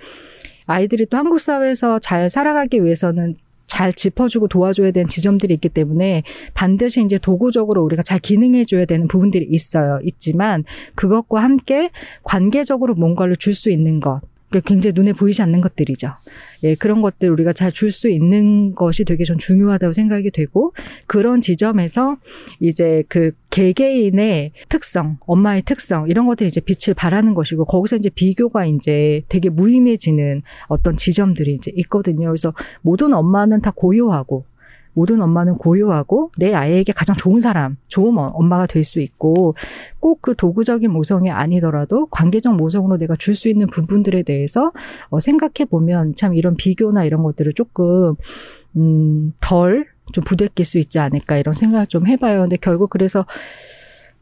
S4: 아이들이 또 한국 사회에서 잘 살아가기 위해서는 잘 짚어주고 도와줘야 되는 지점들이 있기 때문에 반드시 이제 도구적으로 우리가 잘 기능해줘야 되는 부분들이 있어요. 있지만 그것과 함께 관계적으로 뭔가를 줄 수 있는 것. 굉장히 눈에 보이지 않는 것들이죠. 예, 그런 것들 우리가 잘 줄 수 있는 것이 되게 전 중요하다고 생각이 되고 그런 지점에서 이제 그 개개인의 특성, 엄마의 특성 이런 것들이 이제 빛을 발하는 것이고 거기서 이제 비교가 이제 되게 무의미해지는 어떤 지점들이 이제 있거든요. 그래서 모든 엄마는 다 고요하고 모든 엄마는 고요하고 내 아이에게 가장 좋은 사람, 좋은 엄마가 될 수 있고 꼭 그 도구적인 모성이 아니더라도 관계적 모성으로 내가 줄 수 있는 부분들에 대해서 어, 생각해 보면 참 이런 비교나 이런 것들을 조금 음, 덜 좀 부대낄 수 있지 않을까 이런 생각을 좀 해봐요. 근데 결국 그래서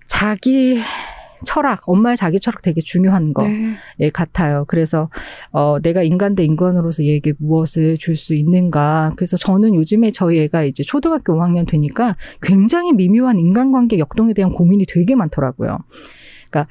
S4: 자기 철학, 엄마의 자기 철학 되게 중요한 거 네. 예, 같아요. 그래서 어, 내가 인간 대 인간으로서 얘에게 무엇을 줄 수 있는가. 그래서 저는 요즘에 저희 애가 이제 초등학교 5학년 되니까 굉장히 미묘한 인간관계 역동에 대한 고민이 되게 많더라고요. 그러니까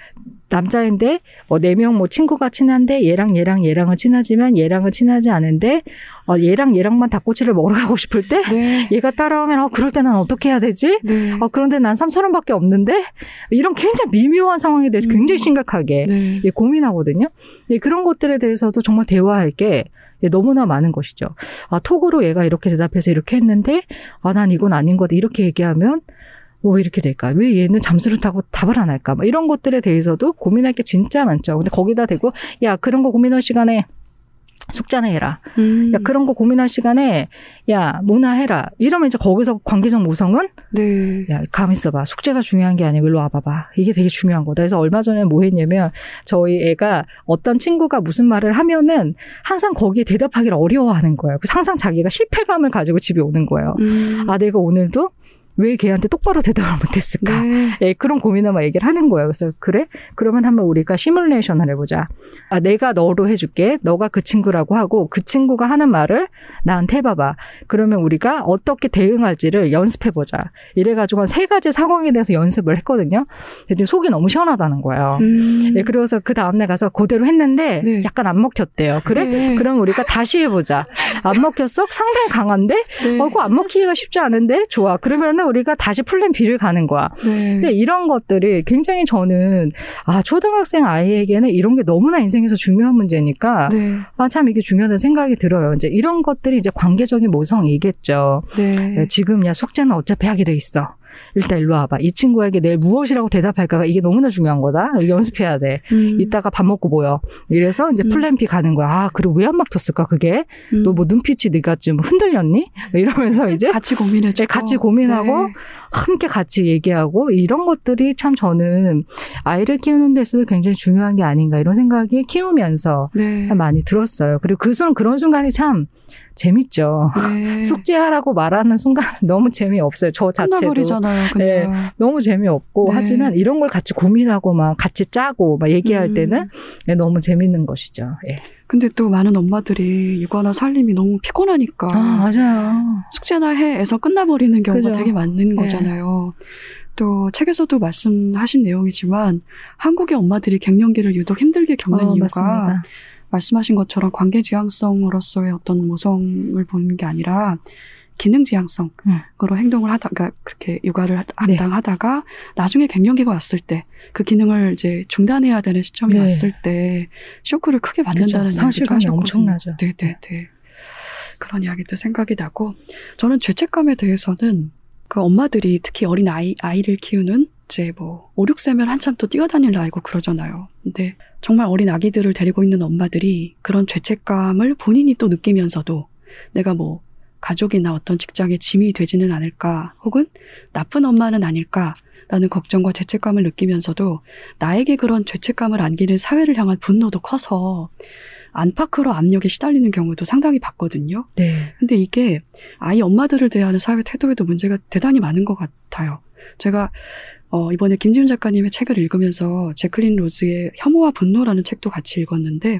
S4: 남자인데 뭐네명뭐 친구가 친한데 얘랑 얘랑 얘랑은 친하지만 얘랑은 친하지 않은데 어 얘랑 얘랑만 닭꼬치를 먹으러 가고 싶을 때 네. 얘가 따라오면 어 그럴 때 난 어떻게 해야 되지? 네. 어 그런데 난 3천 원밖에 없는데 이런 굉장히 미묘한 상황에 대해서 음. 굉장히 심각하게 네. 예, 고민하거든요. 예, 그런 것들에 대해서도 정말 대화할 게 예, 너무나 많은 것이죠. 아, 톡으로 얘가 이렇게 대답해서 이렇게 했는데, 아, 난 이건 아닌 거다. 이렇게 얘기하면, 뭐 이렇게 될까? 왜 얘는 잠수를 타고 답을 안 할까? 막 이런 것들에 대해서도 고민할 게 진짜 많죠. 근데 거기다 대고 야 그런 거 고민할 시간에 숙제나 해라. 음. 야 그런 거 고민할 시간에 야 뭐나 해라. 이러면 이제 거기서 관계적 모성은 네. 야 가만 있어봐. 숙제가 중요한 게 아니고 일로 와봐봐. 이게 되게 중요한 거다. 그래서 얼마 전에 뭐 했냐면 저희 애가 어떤 친구가 무슨 말을 하면은 항상 거기에 대답하기를 어려워하는 거예요. 그래서 항상 자기가 실패감을 가지고 집에 오는 거예요. 음. 아 내가 오늘도 왜 걔한테 똑바로 대답을 못했을까? 네. 예, 그런 고민을 막 얘기를 하는 거예요. 그래서 그래? 그러면 한번 우리가 시뮬레이션을 해보자. 아, 내가 너로 해줄게. 너가 그 친구라고 하고 그 친구가 하는 말을 나한테 해봐봐. 그러면 우리가 어떻게 대응할지를 연습해보자. 이래가지고 한 세 가지 상황에 대해서 연습을 했거든요. 근데 속이 너무 시원하다는 거예요. 음. 예, 그래서 그 다음날 가서 그대로 했는데 네. 약간 안 먹혔대요. 그래? 네. 그럼 우리가 다시 해보자. 안 먹혔어? 상당히 강한데? 네. 어, 그안 먹히기가 쉽지 않은데? 좋아. 그러면은 그러면 우리가 다시 플랜 B를 가는 거야. 네. 근데 이런 것들이 굉장히 저는 아 초등학생 아이에게는 이런 게 너무나 인생에서 중요한 문제니까 네. 아참 이게 중요하다는 생각이 들어요. 이제 이런 것들이 이제 관계적인 모성이겠죠. 네. 지금 야 숙제는 어차피 하게 돼 있어. 일단 일로 와봐. 이 친구에게 내일 무엇이라고 대답할까가 이게 너무나 중요한 거다. 연습해야 돼. 음. 이따가 밥 먹고 모여. 이래서 이제 음. 플랜 B 가는 거야. 아, 그리고 왜 안 막혔을까, 그게? 음. 너뭐 눈빛이 네가 좀 흔들렸니? 이러면서 이제.
S1: 같이 고민해 주
S4: 네, 같이 고민하고, 네. 함께 같이 얘기하고, 이런 것들이 참 저는 아이를 키우는 데서 굉장히 중요한 게 아닌가, 이런 생각이 키우면서 네. 참 많이 들었어요. 그리고 그 순간, 그런 순간이 참 재밌죠. 네. 숙제하라고 말하는 순간 너무 재미없어요. 저 자체도.
S1: 네,
S4: 너무 재미없고 네. 하지만 이런 걸 같이 고민하고 막 같이 짜고 막 얘기할 음. 때는 네, 너무 재밌는 것이죠. 예.
S1: 근데 또 많은 엄마들이 육아나 살림이 너무 피곤하니까
S4: 아, 맞아요.
S1: 숙제나 해에서 끝나버리는 경우가 그죠? 되게 많은 네. 거잖아요. 또 책에서도 말씀하신 내용이지만 한국의 엄마들이 갱년기를 유독 힘들게 겪는 어, 이유가 맞습니다. 말씀하신 것처럼 관계 지향성으로서의 어떤 모성을 보는 게 아니라 기능 지향성으로 음. 행동을 하다가 그러니까 그렇게 육아를 네. 담당하다가 나중에 갱년기가 왔을 때 그 기능을 이제 중단해야 되는 시점이 네. 왔을 때 쇼크를 크게 받는다는
S4: 그렇죠. 상실감이 엄청나죠.
S1: 네, 네, 네. 그런 이야기도 생각이 나고 저는 죄책감에 대해서는 그 엄마들이 특히 어린 아이 아이를 키우는 이제 뭐 5, 6세면 한참 또 뛰어다닐 나이고 그러잖아요. 근데 정말 어린 아기들을 데리고 있는 엄마들이 그런 죄책감을 본인이 또 느끼면서도 내가 뭐 가족이나 어떤 직장에 짐이 되지는 않을까 혹은 나쁜 엄마는 아닐까 라는 걱정과 죄책감을 느끼면서도 나에게 그런 죄책감을 안기는 사회를 향한 분노도 커서 안팎으로 압력에 시달리는 경우도 상당히 봤거든요. 네. 근데 이게 아이 엄마들을 대하는 사회 태도에도 문제가 대단히 많은 것 같아요. 제가 어, 이번에 김지훈 작가님의 책을 읽으면서 제클린 로즈의 혐오와 분노라는 책도 같이 읽었는데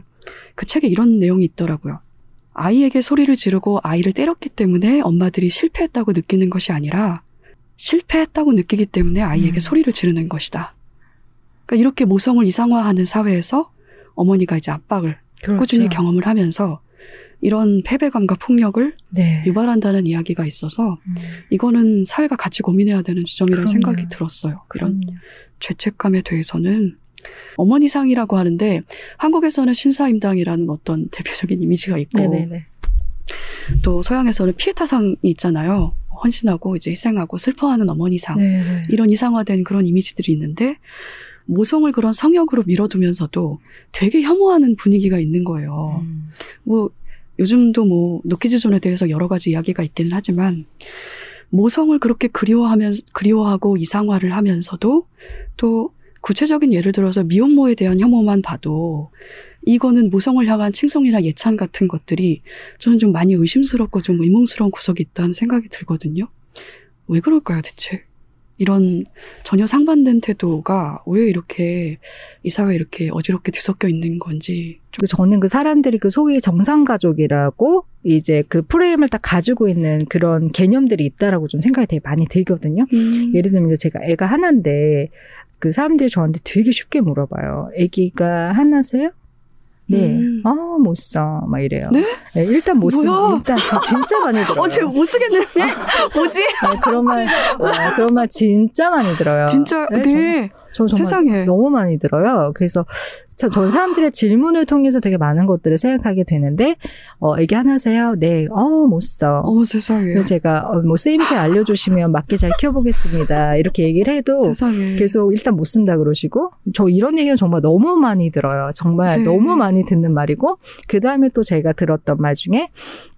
S1: 그 책에 이런 내용이 있더라고요. 아이에게 소리를 지르고 아이를 때렸기 때문에 엄마들이 실패했다고 느끼는 것이 아니라 실패했다고 느끼기 때문에 아이에게 음. 소리를 지르는 것이다. 그러니까 이렇게 모성을 이상화하는 사회에서 어머니가 이제 압박을 그렇죠. 꾸준히 경험을 하면서 이런 패배감과 폭력을 네. 유발한다는 이야기가 있어서 음. 이거는 사회가 같이 고민해야 되는 지점이라는 생각이 들었어요. 그런 그럼요. 죄책감에 대해서는 어머니상이라고 하는데 한국에서는 신사임당이라는 어떤 대표적인 이미지가 있고 네네네. 또 서양에서는 피에타상이 있잖아요. 헌신하고 이제 희생하고 슬퍼하는 어머니상 네네. 이런 이상화된 그런 이미지들이 있는데 모성을 그런 성역으로 밀어두면서도 되게 혐오하는 분위기가 있는 거예요. 음. 뭐 요즘도 뭐 노키즈존에 대해서 여러 가지 이야기가 있기는 하지만 모성을 그렇게 그리워하면 그리워하고 이상화를 하면서도 또 구체적인 예를 들어서 미혼모에 대한 혐오만 봐도 이거는 모성을 향한 칭송이나 예찬 같은 것들이 저는 좀 많이 의심스럽고 좀 의문스러운 구석이 있다는 생각이 들거든요. 왜 그럴까요, 대체? 이런 전혀 상반된 태도가 왜 이렇게 이 사회에 이렇게 어지럽게 뒤섞여 있는 건지.
S4: 저는 그 사람들이 그 소위 정상가족이라고 이제 그 프레임을 딱 가지고 있는 그런 개념들이 있다라고 좀 생각이 되게 많이 들거든요. 음. 예를 들면 제가 애가 하나인데 그 사람들이 저한테 되게 쉽게 물어봐요. 애기가 하나세요? 네. 음. 아, 못 써. 막 이래요. 네? 네 일단 못 쓰. 일단 진짜 많이 들어요.
S1: 어, 제가 못 쓰겠는데? 뭐지?
S4: 네, 그런 말, 어, 그런 말 진짜 많이 들어요.
S1: 진짜, 네. 네.
S4: 저, 세상에. 너무 많이 들어요. 그래서 저, 저 사람들의 질문을 통해서 되게 많은 것들을 생각하게 되는데, 어, 애기 하나세요? 네, 어, 못 써.
S1: 어, 세상에.
S4: 제가, 어, 뭐, 쓰임새 알려 주시면 맞게 잘 키워 보겠습니다. 이렇게 얘기를 해도 세상에. 계속 일단 못 쓴다 그러시고, 저 이런 얘기는 정말 너무 많이 들어요. 정말 네. 너무 많이 듣는 말이고, 그 다음에 또 제가 들었던 말 중에,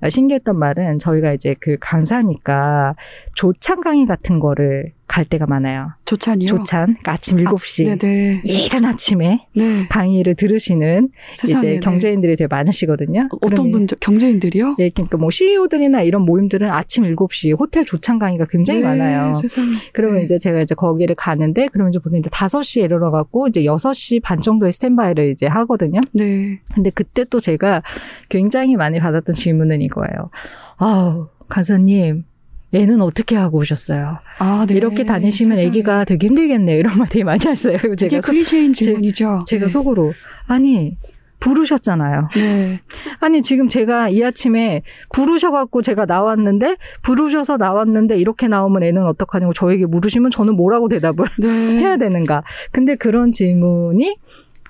S4: 신기했던 말은 저희가 이제 그 강사니까 조창 강의 같은 거를 갈 때가 많아요.
S1: 조찬이요?
S4: 조찬. 그러니까 아침 7시. 아, 네네. 이른 아침에 네. 강의를 들으시는 세상에, 이제 네. 경제인들이 되게 많으시거든요.
S1: 어떤 분들, 경제인들이요?
S4: 예, 그러니까 뭐 CEO들이나 이런 모임들은 아침 7시 호텔 조찬 강의가 굉장히 네, 많아요. 세상에. 그러면 네. 이제 제가 이제 거기를 가는데 그러면 이제 보통 이제 5시에 이르러 갖고 이제 6시 반 정도에 스탠바이를 이제 하거든요. 네. 근데 그때 또 제가 굉장히 많이 받았던 질문은 이거예요. 아우, 간사님, 애는 어떻게 하고 오셨어요? 아, 네. 이렇게 다니시면 세상에. 아기가 되게 힘들겠네요. 이런 말 되게 많이 하셨어요.
S1: 제가 클리셰인 질문이죠.
S4: 제, 가 네. 속으로 아니 부르셨잖아요. 네. 아니 지금 제가 이 아침에 부르셔갖고 제가 나왔는데 부르셔서 나왔는데 이렇게 나오면 애는 어떡하냐고 저에게 물으시면 저는 뭐라고 대답을 네. 해야 되는가. 근데 그런 질문이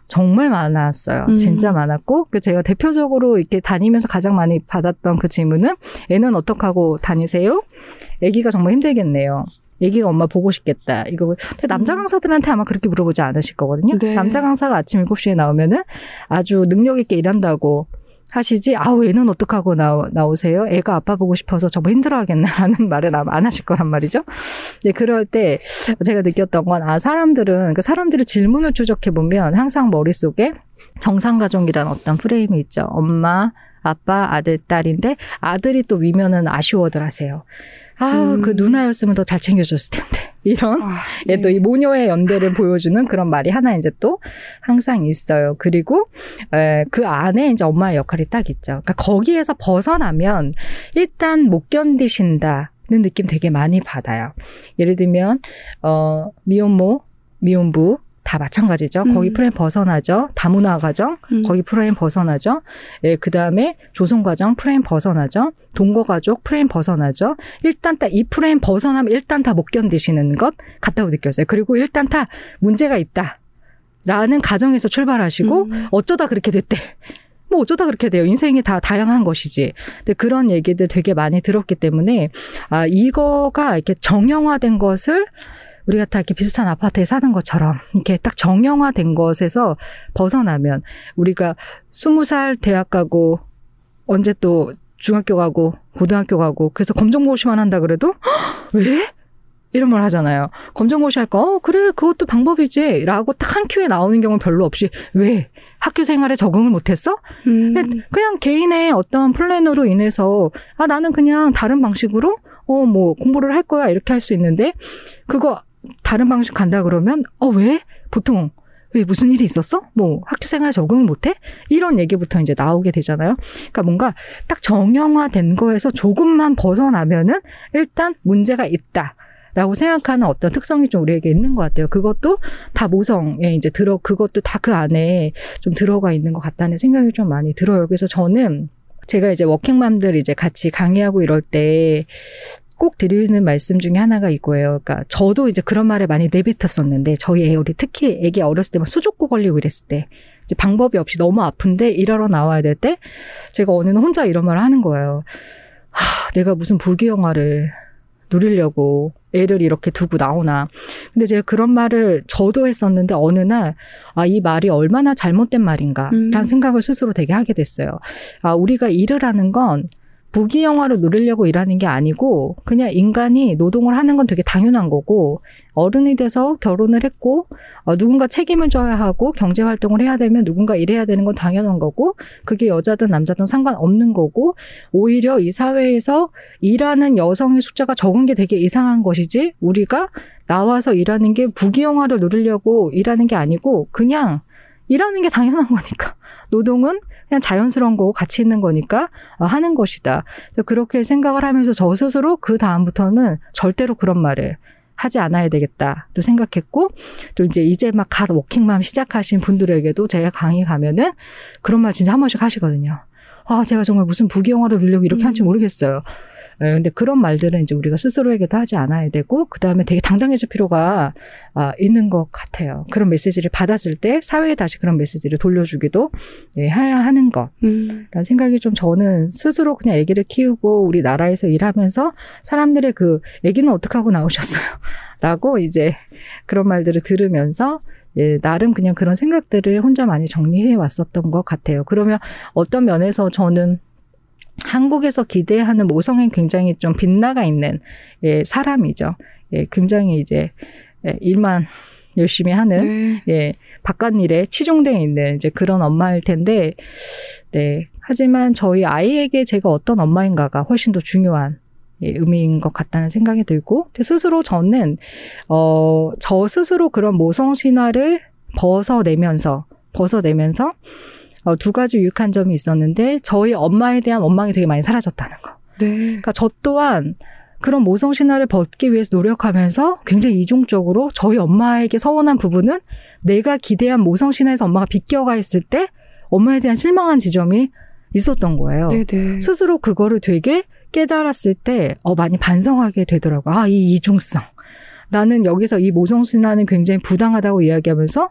S4: 정말 많았어요. 음. 진짜 많았고, 그 제가 대표적으로 이렇게 다니면서 가장 많이 받았던 그 질문은 애는 어떻게 하고 다니세요? 아기가 정말 힘들겠네요. 애기가 엄마 보고 싶겠다. 이거 남자 음. 강사들한테 아마 그렇게 물어보지 않으실 거거든요. 네. 남자 강사가 아침 7시에 나오면은 아주 능력 있게 일한다고 하시지 아우 애는 어떡하고 나오, 나오세요? 애가 아빠 보고 싶어서 저뭐 힘들어하겠네라는 말을 안 하실 거란 말이죠. 네, 그럴 때 제가 느꼈던 건 아 사람들은 그 사람들의 질문을 추적해 보면 항상 머릿속에 정상 가정이란 어떤 프레임이 있죠. 엄마, 아빠, 아들, 딸인데 아들이 또 위면은 아쉬워들 하세요. 아, 음. 그 누나였으면 더 잘 챙겨줬을 텐데. 이런, 아, 네. 또이 모녀의 연대를 보여주는 그런 말이 하나 이제 또 항상 있어요. 그리고, 에, 그 안에 이제 엄마의 역할이 딱 있죠. 그러니까 거기에서 벗어나면 일단 못 견디신다. 는 느낌 되게 많이 받아요. 예를 들면, 어, 미혼모, 미혼부, 다 마찬가지죠. 음. 거기 프레임 벗어나죠. 다문화 가정, 음. 거기 프레임 벗어나죠. 예, 그 다음에 조손 가정, 프레임 벗어나죠. 동거 가족, 프레임 벗어나죠. 일단 딱 이 프레임 벗어나면 일단 다 못 견디시는 것 같다고 느꼈어요. 그리고 일단 다 문제가 있다. 라는 가정에서 출발하시고, 음. 어쩌다 그렇게 됐대. 뭐 어쩌다 그렇게 돼요. 인생이 다 다양한 것이지. 근데 그런 얘기들 되게 많이 들었기 때문에, 아, 이거가 이렇게 정형화된 것을 우리가 다 이렇게 비슷한 아파트에 사는 것처럼 이렇게 딱 정형화된 것에서 벗어나면 우리가 스무 살 대학 가고 언제 또 중학교 가고 고등학교 가고 그래서 검정고시만 한다 그래도 왜? 이런 말 하잖아요. 검정고시 할까? 어, 그래, 그것도 방법이지. 라고 딱 한 큐에 나오는 경우는 별로 없이, 왜? 학교 생활에 적응을 못했어? 음. 그냥 개인의 어떤 플랜으로 인해서, 아, 나는 그냥 다른 방식으로, 어, 뭐, 공부를 할 거야. 이렇게 할 수 있는데, 그거 다른 방식 간다 그러면 어 왜? 보통 왜 무슨 일이 있었어? 뭐 학교 생활 적응을 못해? 이런 얘기부터 이제 나오게 되잖아요. 그러니까 뭔가 딱 정형화된 거에서 조금만 벗어나면은 일단 문제가 있다. 라고 생각하는 어떤 특성이 좀 우리에게 있는 것 같아요. 그것도 다 모성에 이제 들어, 그것도 다 그 안에 좀 들어가 있는 것 같다는 생각이 좀 많이 들어요. 그래서 저는 제가 이제 워킹맘들 이제 같이 강의하고 이럴 때 꼭 드리는 말씀 중에 하나가 이거예요. 그러니까 저도 이제 그런 말을 많이 내뱉었었는데 저희 애 우리 특히 애기 어렸을 때 막 수족구 걸리고 이랬을 때 이제 방법이 없이 너무 아픈데 일하러 나와야 될 때 제가 어느 날 혼자 이런 말을 하는 거예요. 하, 내가 무슨 불기 영화를 누리려고 애를 이렇게 두고 나오나. 근데 제가 그런 말을 저도 했었는데 어느 날, 아, 이 말이 얼마나 잘못된 말인가, 라는 음. 생각을 스스로 되게 하게 됐어요. 아, 우리가 일을 하는 건 부귀영화를 누리려고 일하는 게 아니고 그냥 인간이 노동을 하는 건 되게 당연한 거고 어른이 돼서 결혼을 했고 어, 누군가 책임을 져야 하고 경제 활동을 해야 되면 누군가 일해야 되는 건 당연한 거고 그게 여자든 남자든 상관없는 거고 오히려 이 사회에서 일하는 여성의 숫자가 적은 게 되게 이상한 것이지 우리가 나와서 일하는 게 부귀영화를 누리려고 일하는 게 아니고 그냥 일하는 게 당연한 거니까 노동은 그냥 자연스러운 거고 같이 있는 거니까 어, 하는 것이다. 그렇게 생각을 하면서 저 스스로 그 다음부터는 절대로 그런 말을 하지 않아야 되겠다. 또 생각했고, 또 이제 이제 막 갓 워킹맘 시작하신 분들에게도 제가 강의 가면은 그런 말 진짜 한 번씩 하시거든요. 아, 제가 정말 무슨 부귀영화를 빌려고 이렇게 음. 한지 모르겠어요. 예, 근데 그런 말들은 이제 우리가 스스로에게도 하지 않아야 되고 그 다음에 되게 당당해질 필요가 아, 있는 것 같아요. 그런 메시지를 받았을 때 사회에 다시 그런 메시지를 돌려주기도 예, 해야 하는 것. 음. 라는 생각이 좀 저는 스스로 그냥 아기를 키우고 우리 나라에서 일하면서 사람들의 그 아기는 어떻게 하고 나오셨어요? 라고 이제 그런 말들을 들으면서 예, 나름 그냥 그런 생각들을 혼자 많이 정리해 왔었던 것 같아요. 그러면 어떤 면에서 저는 한국에서 기대하는 모성엔 굉장히 좀 빛나가 있는 예, 사람이죠. 예, 굉장히 이제 예, 일만 열심히 하는 네. 예, 바깥 일에 치중되어 있는 이제 그런 엄마일 텐데 네. 하지만 저희 아이에게 제가 어떤 엄마인가가 훨씬 더 중요한 예, 의미인 것 같다는 생각이 들고 스스로 저는 어, 저 스스로 그런 모성 신화를 벗어내면서 벗어내면서 어, 두 가지 유익한 점이 있었는데 저희 엄마에 대한 원망이 되게 많이 사라졌다는 거. 네. 그러니까 저 또한 그런 모성 신화를 벗기 위해서 노력하면서 굉장히 이중적으로 저희 엄마에게 서운한 부분은 내가 기대한 모성 신화에서 엄마가 비껴가 있을 때 엄마에 대한 실망한 지점이 있었던 거예요. 네네. 네. 스스로 그거를 되게 깨달았을 때, 어, 많이 반성하게 되더라고요. 아, 이 이중성. 나는 여기서 이 모성 신화는 굉장히 부당하다고 이야기하면서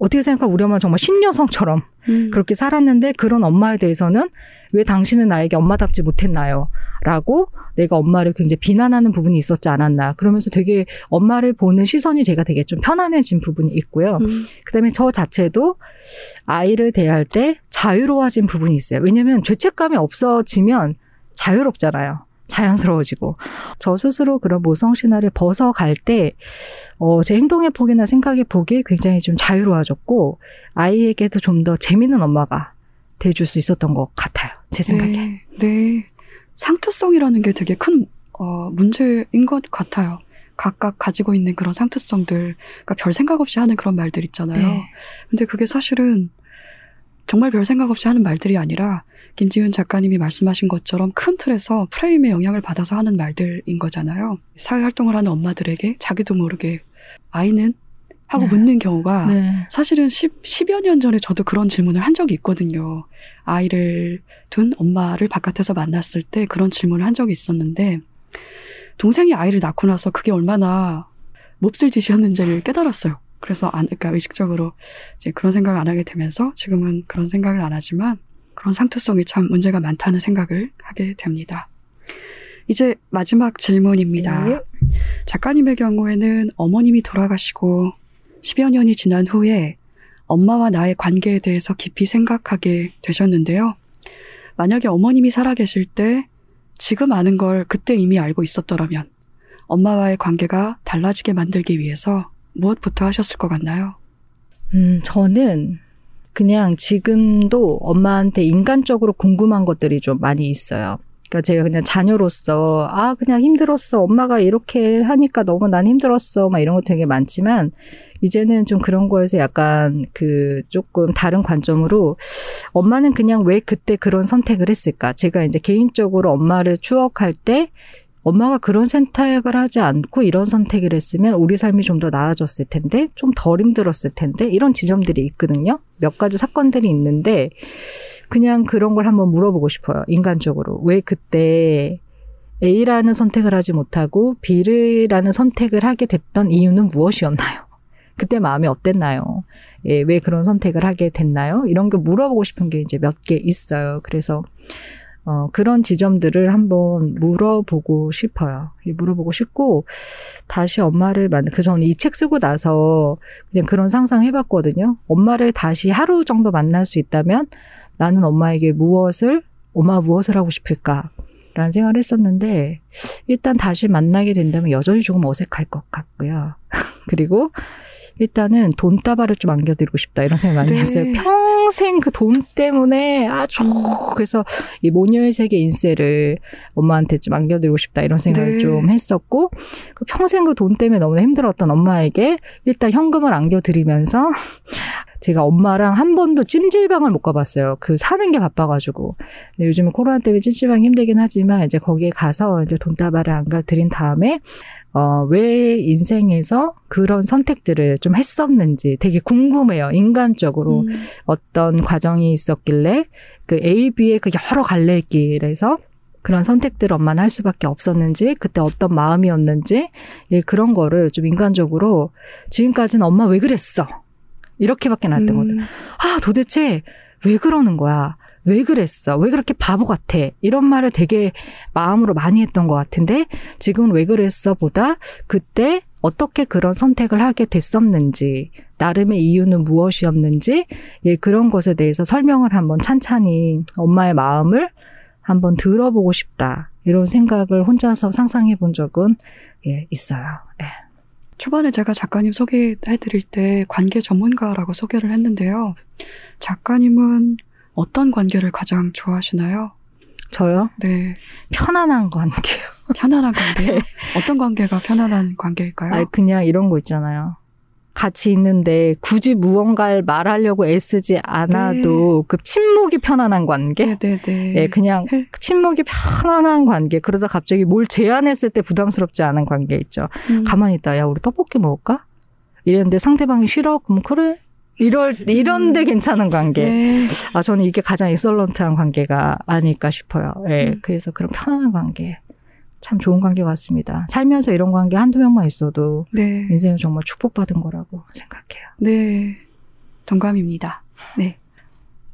S4: 어떻게 생각하면 우리 엄마 정말 신여성처럼 음. 그렇게 살았는데 그런 엄마에 대해서는 왜 당신은 나에게 엄마답지 못했나요? 라고 내가 엄마를 굉장히 비난하는 부분이 있었지 않았나. 그러면서 되게 엄마를 보는 시선이 제가 되게 좀 편안해진 부분이 있고요. 음. 그 다음에 저 자체도 아이를 대할 때 자유로워진 부분이 있어요. 왜냐면 죄책감이 없어지면 자유롭잖아요. 자연스러워지고 저 스스로 그런 모성 신화를 벗어갈 때 어, 제 행동의 폭이나 생각의 폭이 굉장히 좀 자유로워졌고 아이에게도 좀 더 재밌는 엄마가 돼줄 수 있었던 것 같아요. 제 생각에.
S1: 네, 네. 상투성이라는 게 되게 큰 어, 문제인 것 같아요. 각각 가지고 있는 그런 상투성들, 그러니까 별 생각 없이 하는 그런 말들 있잖아요. 네. 근데 그게 사실은 정말 별 생각 없이 하는 말들이 아니라 김지훈 작가님이 말씀하신 것처럼 큰 틀에서 프레임의 영향을 받아서 하는 말들인 거잖아요. 사회 활동을 하는 엄마들에게 자기도 모르게 아이는 하고 네. 묻는 경우가 네. 사실은 10, 10여 년 전에 저도 그런 질문을 한 적이 있거든요. 아이를 둔 엄마를 바깥에서 만났을 때 그런 질문을 한 적이 있었는데 동생이 아이를 낳고 나서 그게 얼마나 몹쓸 짓이었는지를 깨달았어요. 그래서 안, 그러니까 의식적으로 이제 그런 생각을 안 하게 되면서 지금은 그런 생각을 안 하지만 그런 상투성이 참 문제가 많다는 생각을 하게 됩니다. 이제 마지막 질문입니다. 네. 작가님의 경우에는 어머님이 돌아가시고 10여 년이 지난 후에 엄마와 나의 관계에 대해서 깊이 생각하게 되셨는데요. 만약에 어머님이 살아계실 때 지금 아는 걸 그때 이미 알고 있었더라면 엄마와의 관계가 달라지게 만들기 위해서 무엇부터 하셨을 것 같나요?
S4: 음, 저는 그냥 지금도 엄마한테 인간적으로 궁금한 것들이 좀 많이 있어요. 그러니까 제가 그냥 자녀로서 아 그냥 힘들었어 엄마가 이렇게 하니까 너무 난 힘들었어 막 이런 거 되게 많지만 이제는 좀 그런 거에서 약간 그 조금 다른 관점으로 엄마는 그냥 왜 그때 그런 선택을 했을까 제가 이제 개인적으로 엄마를 추억할 때 엄마가 그런 선택을 하지 않고 이런 선택을 했으면 우리 삶이 좀 더 나아졌을 텐데, 좀 덜 힘들었을 텐데, 이런 지점들이 있거든요. 몇 가지 사건들이 있는데, 그냥 그런 걸 한번 물어보고 싶어요. 인간적으로. 왜 그때 A라는 선택을 하지 못하고 B라는 선택을 하게 됐던 이유는 무엇이었나요? 그때 마음이 어땠나요? 예, 왜 그런 선택을 하게 됐나요? 이런 게 물어보고 싶은 게 이제 몇 개 있어요. 그래서 어, 그런 지점들을 한번 물어보고 싶어요. 물어보고 싶고, 다시 엄마를 만나, 그 저는 이책 쓰고 나서 그냥 그런 상상 해봤거든요. 엄마를 다시 하루 정도 만날 수 있다면 나는 엄마에게 무엇을, 엄마 무엇을 하고 싶을까? 라는 생각을 했었는데, 일단 다시 만나게 된다면 여전히 조금 어색할 것 같고요. 그리고 일단은 돈다발을 좀 안겨드리고 싶다 이런 생각 많이 네. 했어요. 평생 그 돈 때문에 아주 그래서 이 모녀의 세계 인쇄를 엄마한테 좀 안겨드리고 싶다 이런 생각을 네. 좀 했었고 그 평생 그 돈 때문에 너무 힘들었던 엄마에게 일단 현금을 안겨드리면서 제가 엄마랑 한 번도 찜질방을 못 가봤어요. 그 사는 게 바빠가지고. 요즘은 코로나 때문에 찜질방이 힘들긴 하지만 이제 거기에 가서 이제 돈다발을 안겨드린 다음에 어, 왜 인생에서 그런 선택들을 좀 했었는지 되게 궁금해요. 인간적으로 음. 어떤 과정이 있었길래 그 A, B의 그 여러 갈래길에서 그런 선택들을 엄마는 할 수밖에 없었는지, 그때 어떤 마음이었는지, 예, 그런 거를 좀 인간적으로 지금까지는 엄마 왜 그랬어? 이렇게밖에 안 되거든. 음. 아, 도대체 왜 그러는 거야? 왜 그랬어? 왜 그렇게 바보 같아? 이런 말을 되게 마음으로 많이 했던 것 같은데 지금은 왜 그랬어? 보다 그때 어떻게 그런 선택을 하게 됐었는지, 나름의 이유는 무엇이었는지, 예, 그런 것에 대해서 설명을 한번 찬찬히 엄마의 마음을 한번 들어보고 싶다. 이런 생각을 혼자서 상상해 본 적은 예, 있어요. 예.
S1: 초반에 제가 작가님 소개해 드릴 때 관계 전문가라고 소개를 했는데요. 작가님은 어떤 관계를 가장 좋아하시나요?
S4: 저요?
S1: 네.
S4: 편안한 관계요.
S1: 편안한 관계요? 네. 어떤 관계가 편안한 관계일까요?
S4: 아니, 그냥 이런 거 있잖아요. 같이 있는데 굳이 무언가를 말하려고 애쓰지 않아도 네. 그 침묵이 편안한 관계.
S1: 네네네. 네,
S4: 네. 예, 그냥 네. 침묵이 편안한 관계. 그러다 갑자기 뭘 제안했을 때 부담스럽지 않은 관계 있죠. 음. 가만히 있다. 야, 우리 떡볶이 먹을까? 이랬는데 상대방이 싫어? 그럼 그래. 이럴 이런데 음. 괜찮은 관계. 네. 아 저는 이게 가장 익설런트한 관계가 아닐까 싶어요. 예. 네, 음. 그래서 그런 편안한 관계. 참 좋은 관계 같습니다. 살면서 이런 관계 한두 명만 있어도 네. 인생은 정말 축복받은 거라고 생각해요.
S1: 네. 동감입니다. 네.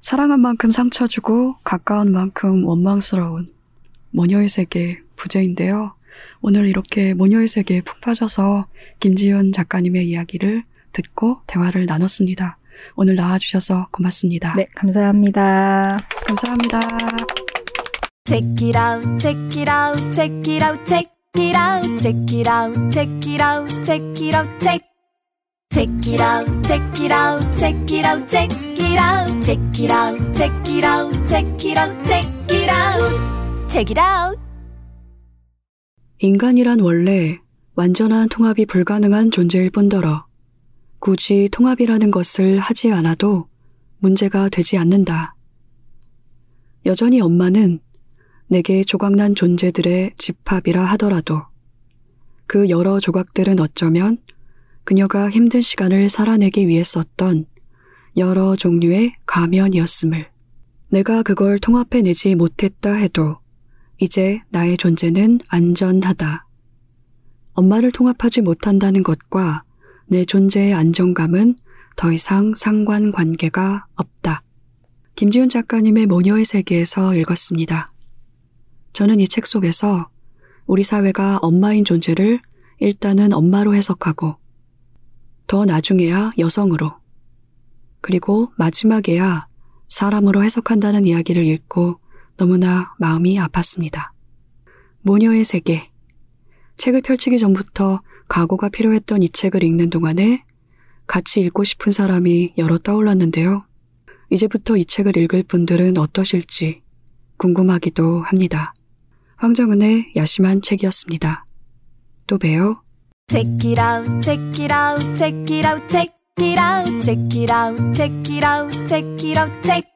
S1: 사랑한 만큼 상처 주고 가까운 만큼 원망스러운 모녀의 세계 부제인데요. 오늘 이렇게 모녀의 세계에 푹 빠져서 김지윤 작가님의 이야기를 듣고 대화를 나눴습니다. 오늘 나와주셔서 고맙습니다.
S4: 네, 감사합니다.
S1: 감사합니다.
S2: Check it out, check it out, check it out, check it out, check it out, check it out, check it out, check. Check it out, check it out, check it out, check it out, check it out, check it out, check it out, check it out, check it out.
S1: 인간이란 원래 완전한 통합이 불가능한 존재일 뿐더러 굳이 통합이라는 것을 하지 않아도 문제가 되지 않는다. 여전히 엄마는 내게 조각난 존재들의 집합이라 하더라도 그 여러 조각들은 어쩌면 그녀가 힘든 시간을 살아내기 위해 썼던 여러 종류의 가면이었음을 내가 그걸 통합해내지 못했다 해도 이제 나의 존재는 안전하다. 엄마를 통합하지 못한다는 것과 내 존재의 안정감은 더 이상 상관관계가 없다. 김지훈 작가님의 모녀의 세계에서 읽었습니다. 저는 이 책 속에서 우리 사회가 엄마인 존재를 일단은 엄마로 해석하고 더 나중에야 여성으로 그리고 마지막에야 사람으로 해석한다는 이야기를 읽고 너무나 마음이 아팠습니다. 모녀의 세계. 책을 펼치기 전부터 각오가 필요했던 이 책을 읽는 동안에 같이 읽고 싶은 사람이 여러 떠올랐는데요. 이제부터 이 책을 읽을 분들은 어떠실지 궁금하기도 합니다. 황정은의 야심한 책이었습니다. 또 봬요.
S2: Check it out, check it out, check it out, check it out, check it out, check it out, check it out, check.